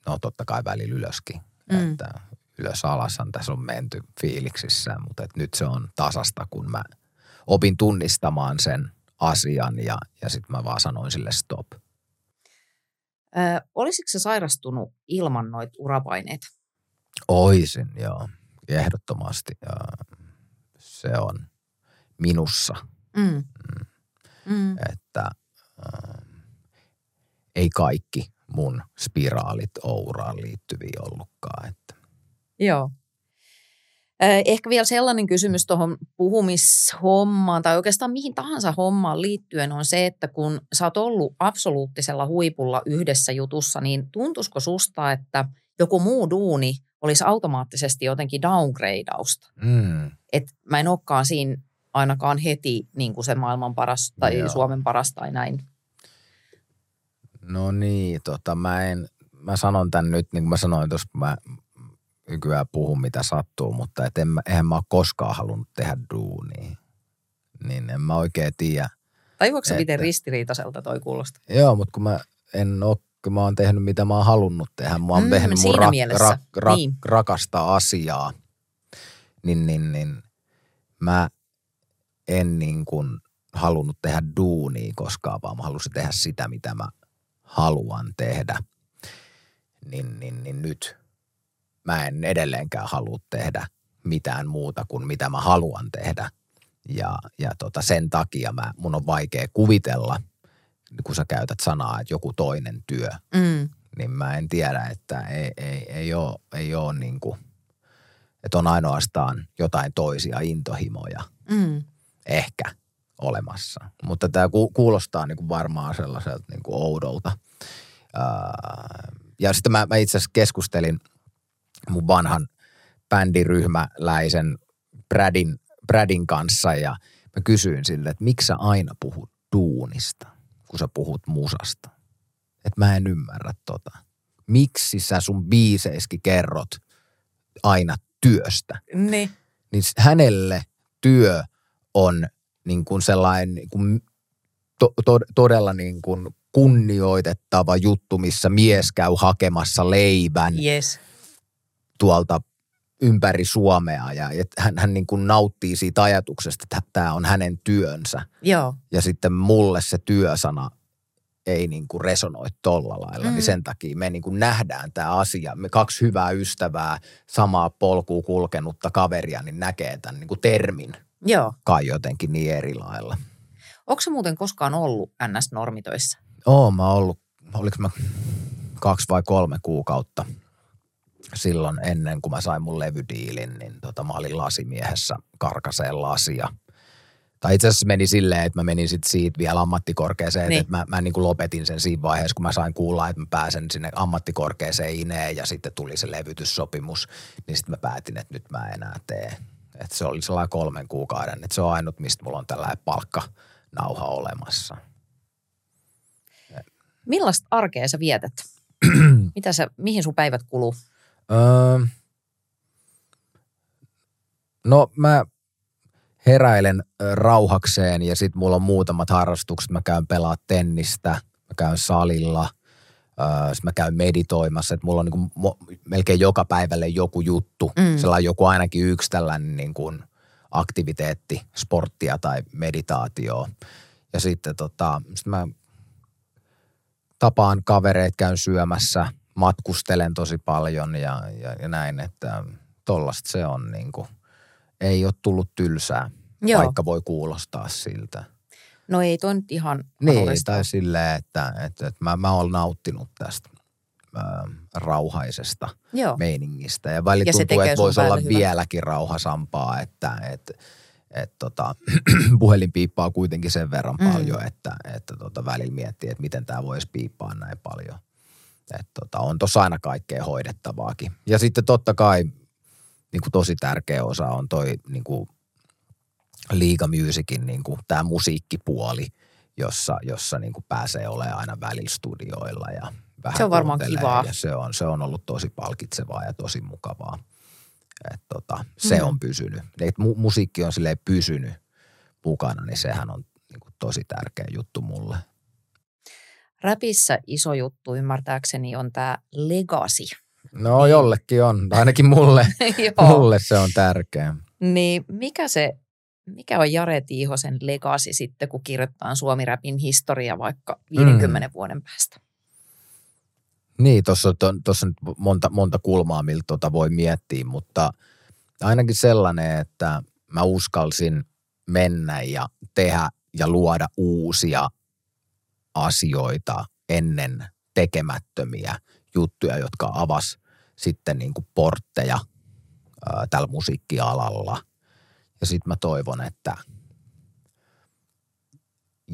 no totta kai välillä ylöskin, mm. että ylös alashan tässä on menty fiiliksissä, mutta et nyt se on tasasta, kun mä opin tunnistamaan sen asian ja, ja sitten mä vaan sanoin sille stop – Ö, olisiko se sairastunut ilman noita urapaineita? Oisin, joo. Ehdottomasti. Ja se on minussa. Mm. Mm. Mm. Että äh, ei kaikki mun spiraalit ouraan liittyviä ollutkaan. Että. Joo. Ehkä vielä sellainen kysymys tuohon puhumishommaan tai oikeastaan mihin tahansa hommaan liittyen on se, että kun sä oot ollut absoluuttisella huipulla yhdessä jutussa, niin tuntuisiko susta, että joku muu duuni olisi automaattisesti jotenkin downgradeausta. Mm. Et mä en olekaan siinä ainakaan heti niin kuin se maailman paras tai Joo. Suomen paras tai näin. No niin, tota, mä en, mä sanon tän nyt, niin kuin mä sanoin tuossa, mä nykyään puhun mitä sattuu, mutta et en, mä- eihän mä ole koskaan halunnut tehdä duunia. Niin en mä oikein tiedä. Tajuatko miten ristiriitaiselta toi kuulostaa? Joo, mutta kun mä en ole, kun mä oon tehnyt mitä mä oon halunnut tehdä. Mä oon Mm, tehnyt mun mielessä, rak, rak, niin. rakasta asiaa. Niin, niin, niin mä en niin kuin halunnut tehdä duunia koskaan, vaan mä halusin tehdä sitä, mitä mä haluan tehdä. Niin, niin, niin nyt mä en edelleenkään halua tehdä mitään muuta kuin mitä mä haluan tehdä. Ja, ja tota, sen takia mä, mun on vaikea kuvitella, kun sä käytät sanaa, että joku toinen työ, Mm. niin mä en tiedä, että ei, ei, ei ole, ei ole niin kuin, että on ainoastaan jotain toisia intohimoja Mm. ehkä olemassa. Mutta tämä ku- kuulostaa niin kuin varmaan sellaiselta niin kuin oudolta. Ja sitten mä, mä itse asiassa keskustelin mun vanhan bändiryhmäläisen Bradin, Bradin kanssa ja mä kysyin sille, että miksi sä aina puhut duunista, kun sä puhut musasta. Että mä en ymmärrä tota. Miksi sä sun biiseiskin kerrot aina työstä? Niin. niin hänelle työ on niin kuin sellainen niin kuin to, to, todella niin kuin kunnioitettava juttu, missä mies käy hakemassa leivän Yes. Tuolta ympäri Suomea ja et hän, hän niin kuin nauttii siitä ajatuksesta, että tämä on hänen työnsä. Joo. Ja sitten mulle se työsana ei niin kuin resonoi tolla lailla, mm. Mm. niin sen takia me niin kuin nähdään tämä asia. Me kaksi hyvää ystävää, samaa polkua kulkenutta kaveria, niin näkee tämän niin kuin termin Joo. kai jotenkin niin eri lailla. Onko se muuten koskaan ollut NS-normitöissä? Oon mä ollut, oliko mä kaksi vai kolme kuukautta silloin ennen kuin mä sain mun levydiilin, niin tota, mä olin lasimiehessä karkaseen lasia. Tai itse asiassa meni silleen, että mä menin sitten siitä vielä ammattikorkeeseen, Niin. että mä, mä niin kuin lopetin sen siinä vaiheessa, kun mä sain kuulla, että mä pääsen sinne ammattikorkeeseen ineen ja sitten tuli se levytyssopimus, niin sitten mä päätin, että nyt mä en enää tee. Että se oli sellainen kolmen kuukauden, että se on ainut, mistä mulla on tällainen palkkanauha olemassa. Millaista arkea sä vietät? *clears throat* Mitä sä, mihin sun päivät kuluu? Öö, no mä heräilen rauhakseen ja sit mulla on muutamat harrastukset. Mä käyn pelaa tennistä, mä käyn salilla, öö, sit mä käyn meditoimassa. Et mulla on niinku mo- melkein joka päivälle joku juttu. Mm. Sellainen joku ainakin yksi tällainen niinku aktiviteetti, sporttia tai meditaatioa. Ja sitten tota, sit mä tapaan kavereita, käyn syömässä, matkustelen tosi paljon ja, ja, ja näin, että tollasta se on niin kuin, ei ole tullut tylsää, Joo. Vaikka voi kuulostaa siltä. No ei toi nyt ihan Niin, mahdollista. tai silleen, että, että, että mä, mä oon nauttinut tästä ö, rauhaisesta Joo. meiningistä. Ja välillä Ja tuntuu, että voisi olla hyvää. vieläkin rauhasampaa, että et, et tota, *clears throat* puhelin piippaa kuitenkin sen verran mm. paljon, että, että tota, välillä miettii, että miten tämä voisi piippaa näin paljon. Et tota, on tuossa aina kaikkea hoidettavaakin. Ja sitten totta kai niin kuin tosi tärkeä osa on toi niin kuin Liiga Musicin niin kuin tämä musiikkipuoli, jossa, jossa niin kuin pääsee olemaan aina välillä studioilla ja vähän Se on varmaan kivaa. Ja se on, se on ollut tosi palkitsevaa ja tosi mukavaa. Et tota, se Mm. mm. on pysynyt. Et mu- musiikki on silleen pysynyt mukana, niin sehän on niin kuin tosi tärkeä juttu mulle. Räpissä iso juttu ymmärtääkseni on tämä legacy. No Niin. jollekin on, ainakin mulle, *laughs* mulle se on tärkeä. Niin mikä se, mikä on Jare Tiihosen legacy sitten, kun kirjoittaa Suomi-räpin historia vaikka 50 mm. vuoden päästä? Niin, tuossa on, tossa on monta, monta kulmaa, miltä tota voi miettiä, mutta ainakin sellainen, että mä uskalsin mennä ja tehdä ja luoda uusia asioita ennen tekemättömiä juttuja, jotka avas sitten niin kuin portteja ää, tällä musiikkialalla. Ja sitten mä toivon, että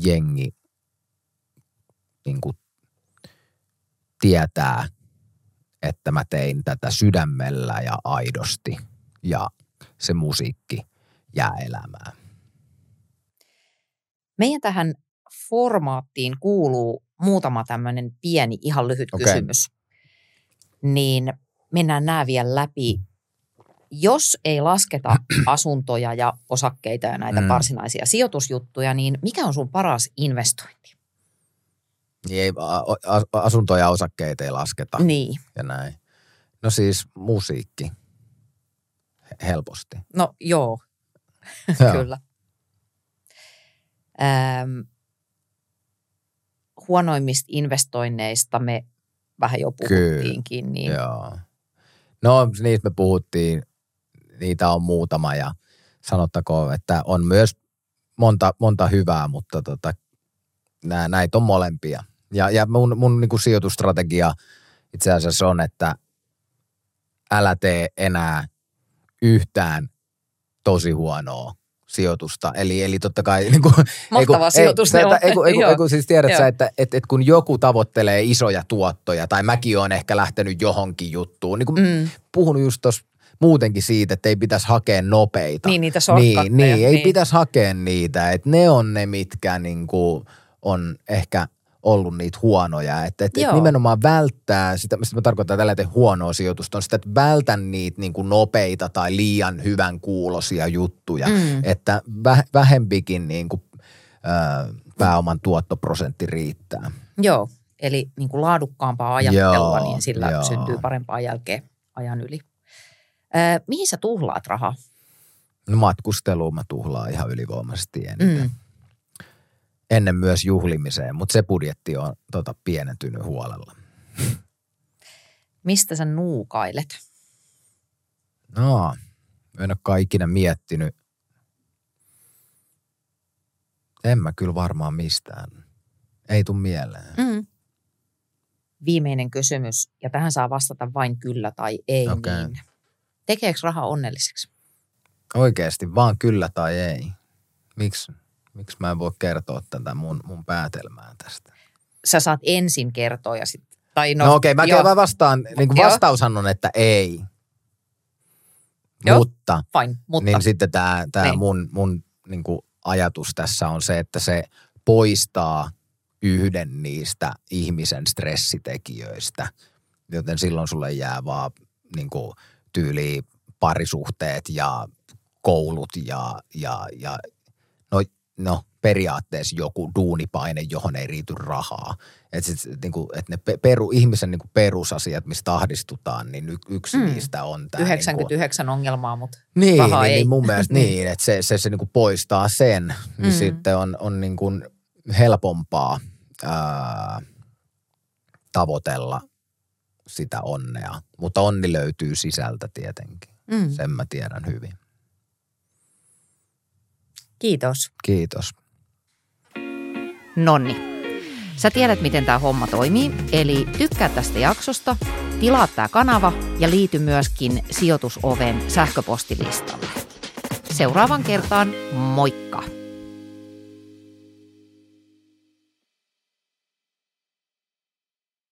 jengi niin kuin tietää, että mä tein tätä sydämellä ja aidosti ja se musiikki jää elämään. Meidän tähän formaattiin kuuluu muutama tämmöinen pieni, ihan lyhyt Okei. kysymys. Niin mennään nämä vielä läpi. Jos ei lasketa *clears throat* asuntoja ja osakkeita ja näitä Mm. varsinaisia sijoitusjuttuja, niin mikä on sun paras investointi? Niin ei, asuntoja ja osakkeita ei lasketa Niin. ja näin. No siis musiikki. He- Helposti. No joo, *laughs* kyllä. Ähm, huonoimmista investoinneista me vähän jo Kyllä, puhuttiinkin. Niin Joo. No niistä me puhuttiin, niitä on muutama ja sanottakoon, että on myös monta, monta hyvää, mutta tota, nää, näitä on molempia. Ja, ja mun, mun niin sijoitustrategia itse asiassa on, että älä tee enää yhtään tosi huonoa sijoitusta. Eli, eli totta kai... *laughs* Niin kuin, Mahtava sijoitusneuvo. Ei, kun, ei, kun, ei, kun siis tiedät sä, että et, et kun joku tavoittelee isoja tuottoja, tai mäkin olen ehkä lähtenyt johonkin juttuun, niin kuin Mm, puhunut just tuossa muutenkin siitä, että ei pitäisi hakea nopeita. niin niitä shortcutteja. Niin, niin, ei pitäisi hakea niitä. Että ne on ne, mitkä niinku on ehkä ollut niitä huonoja. Että et, et nimenomaan välttää, sitä, sitä mä tarkoitan tällä että huonoa sijoitusta, on sitä, että vältä niitä niinku nopeita tai liian hyvän kuulosia juttuja. Mm. Että vä, vähempikin niinku, ö, pääoman tuottoprosentti riittää. Joo, eli niin kuin laadukkaampaa ajattelua, Joo, niin sillä joo. syntyy parempaa jälkeen ajan yli. Äh, mihin sä tuhlaat rahaa? No matkusteluun mä tuhlaan ihan ylivoimaisesti eniten. Mm. Ennen myös juhlimiseen, mutta se budjetti on tota, pienentynyt huolella. Mistä sä nuukailet? No, en ole ikinä miettinyt. En mä kyllä varmaan mistään. Ei tuu mieleen. Mm. Viimeinen kysymys, ja tähän saa vastata vain kyllä tai ei. Okei. Niin. Tekeekö raha onnelliseksi? Oikeasti, vaan kyllä tai ei. Miksi miksi mä en voi kertoa tätä mun, mun päätelmää tästä? Sä saat ensin kertoa ja sitten... Tai No, no okei, okay, mä kyllä vastaan, niin kuin vastaushan on, että ei. Joo. Mutta Fine, mutta... niin sitten tämä, tämä Niin. mun, mun niin kuin ajatus tässä on se, että se poistaa yhden niistä ihmisen stressitekijöistä, joten silloin sulle jää vaan niin kuin tyyli parisuhteet ja koulut ja, ja, ja no, no periaatteessa joku duunipaine, johon ei riity rahaa. Että niin et ne pe- peru, ihmisen niin kuin perusasiat, mistä ahdistutaan, niin y- yksi Mm. niistä on tämä. 99 ongelmaa, mutta Niin, rahaa niin, ei. niin mun mielestä *laughs* Niin. niin, että se, se, se niin kuin poistaa sen, niin Mm. sitten on, on niin kuin helpompaa ää, tavoitella sitä onnea. Mutta onni löytyy sisältä tietenkin. mm. Sen mä tiedän hyvin. Kiitos. Kiitos. Nonni. Sä tiedät, miten tämä homma toimii, eli tykkää tästä jaksosta, tilaa tämä kanava ja liity myöskin sijoitusoven sähköpostilistalle. Seuraavan kertaan, moikka!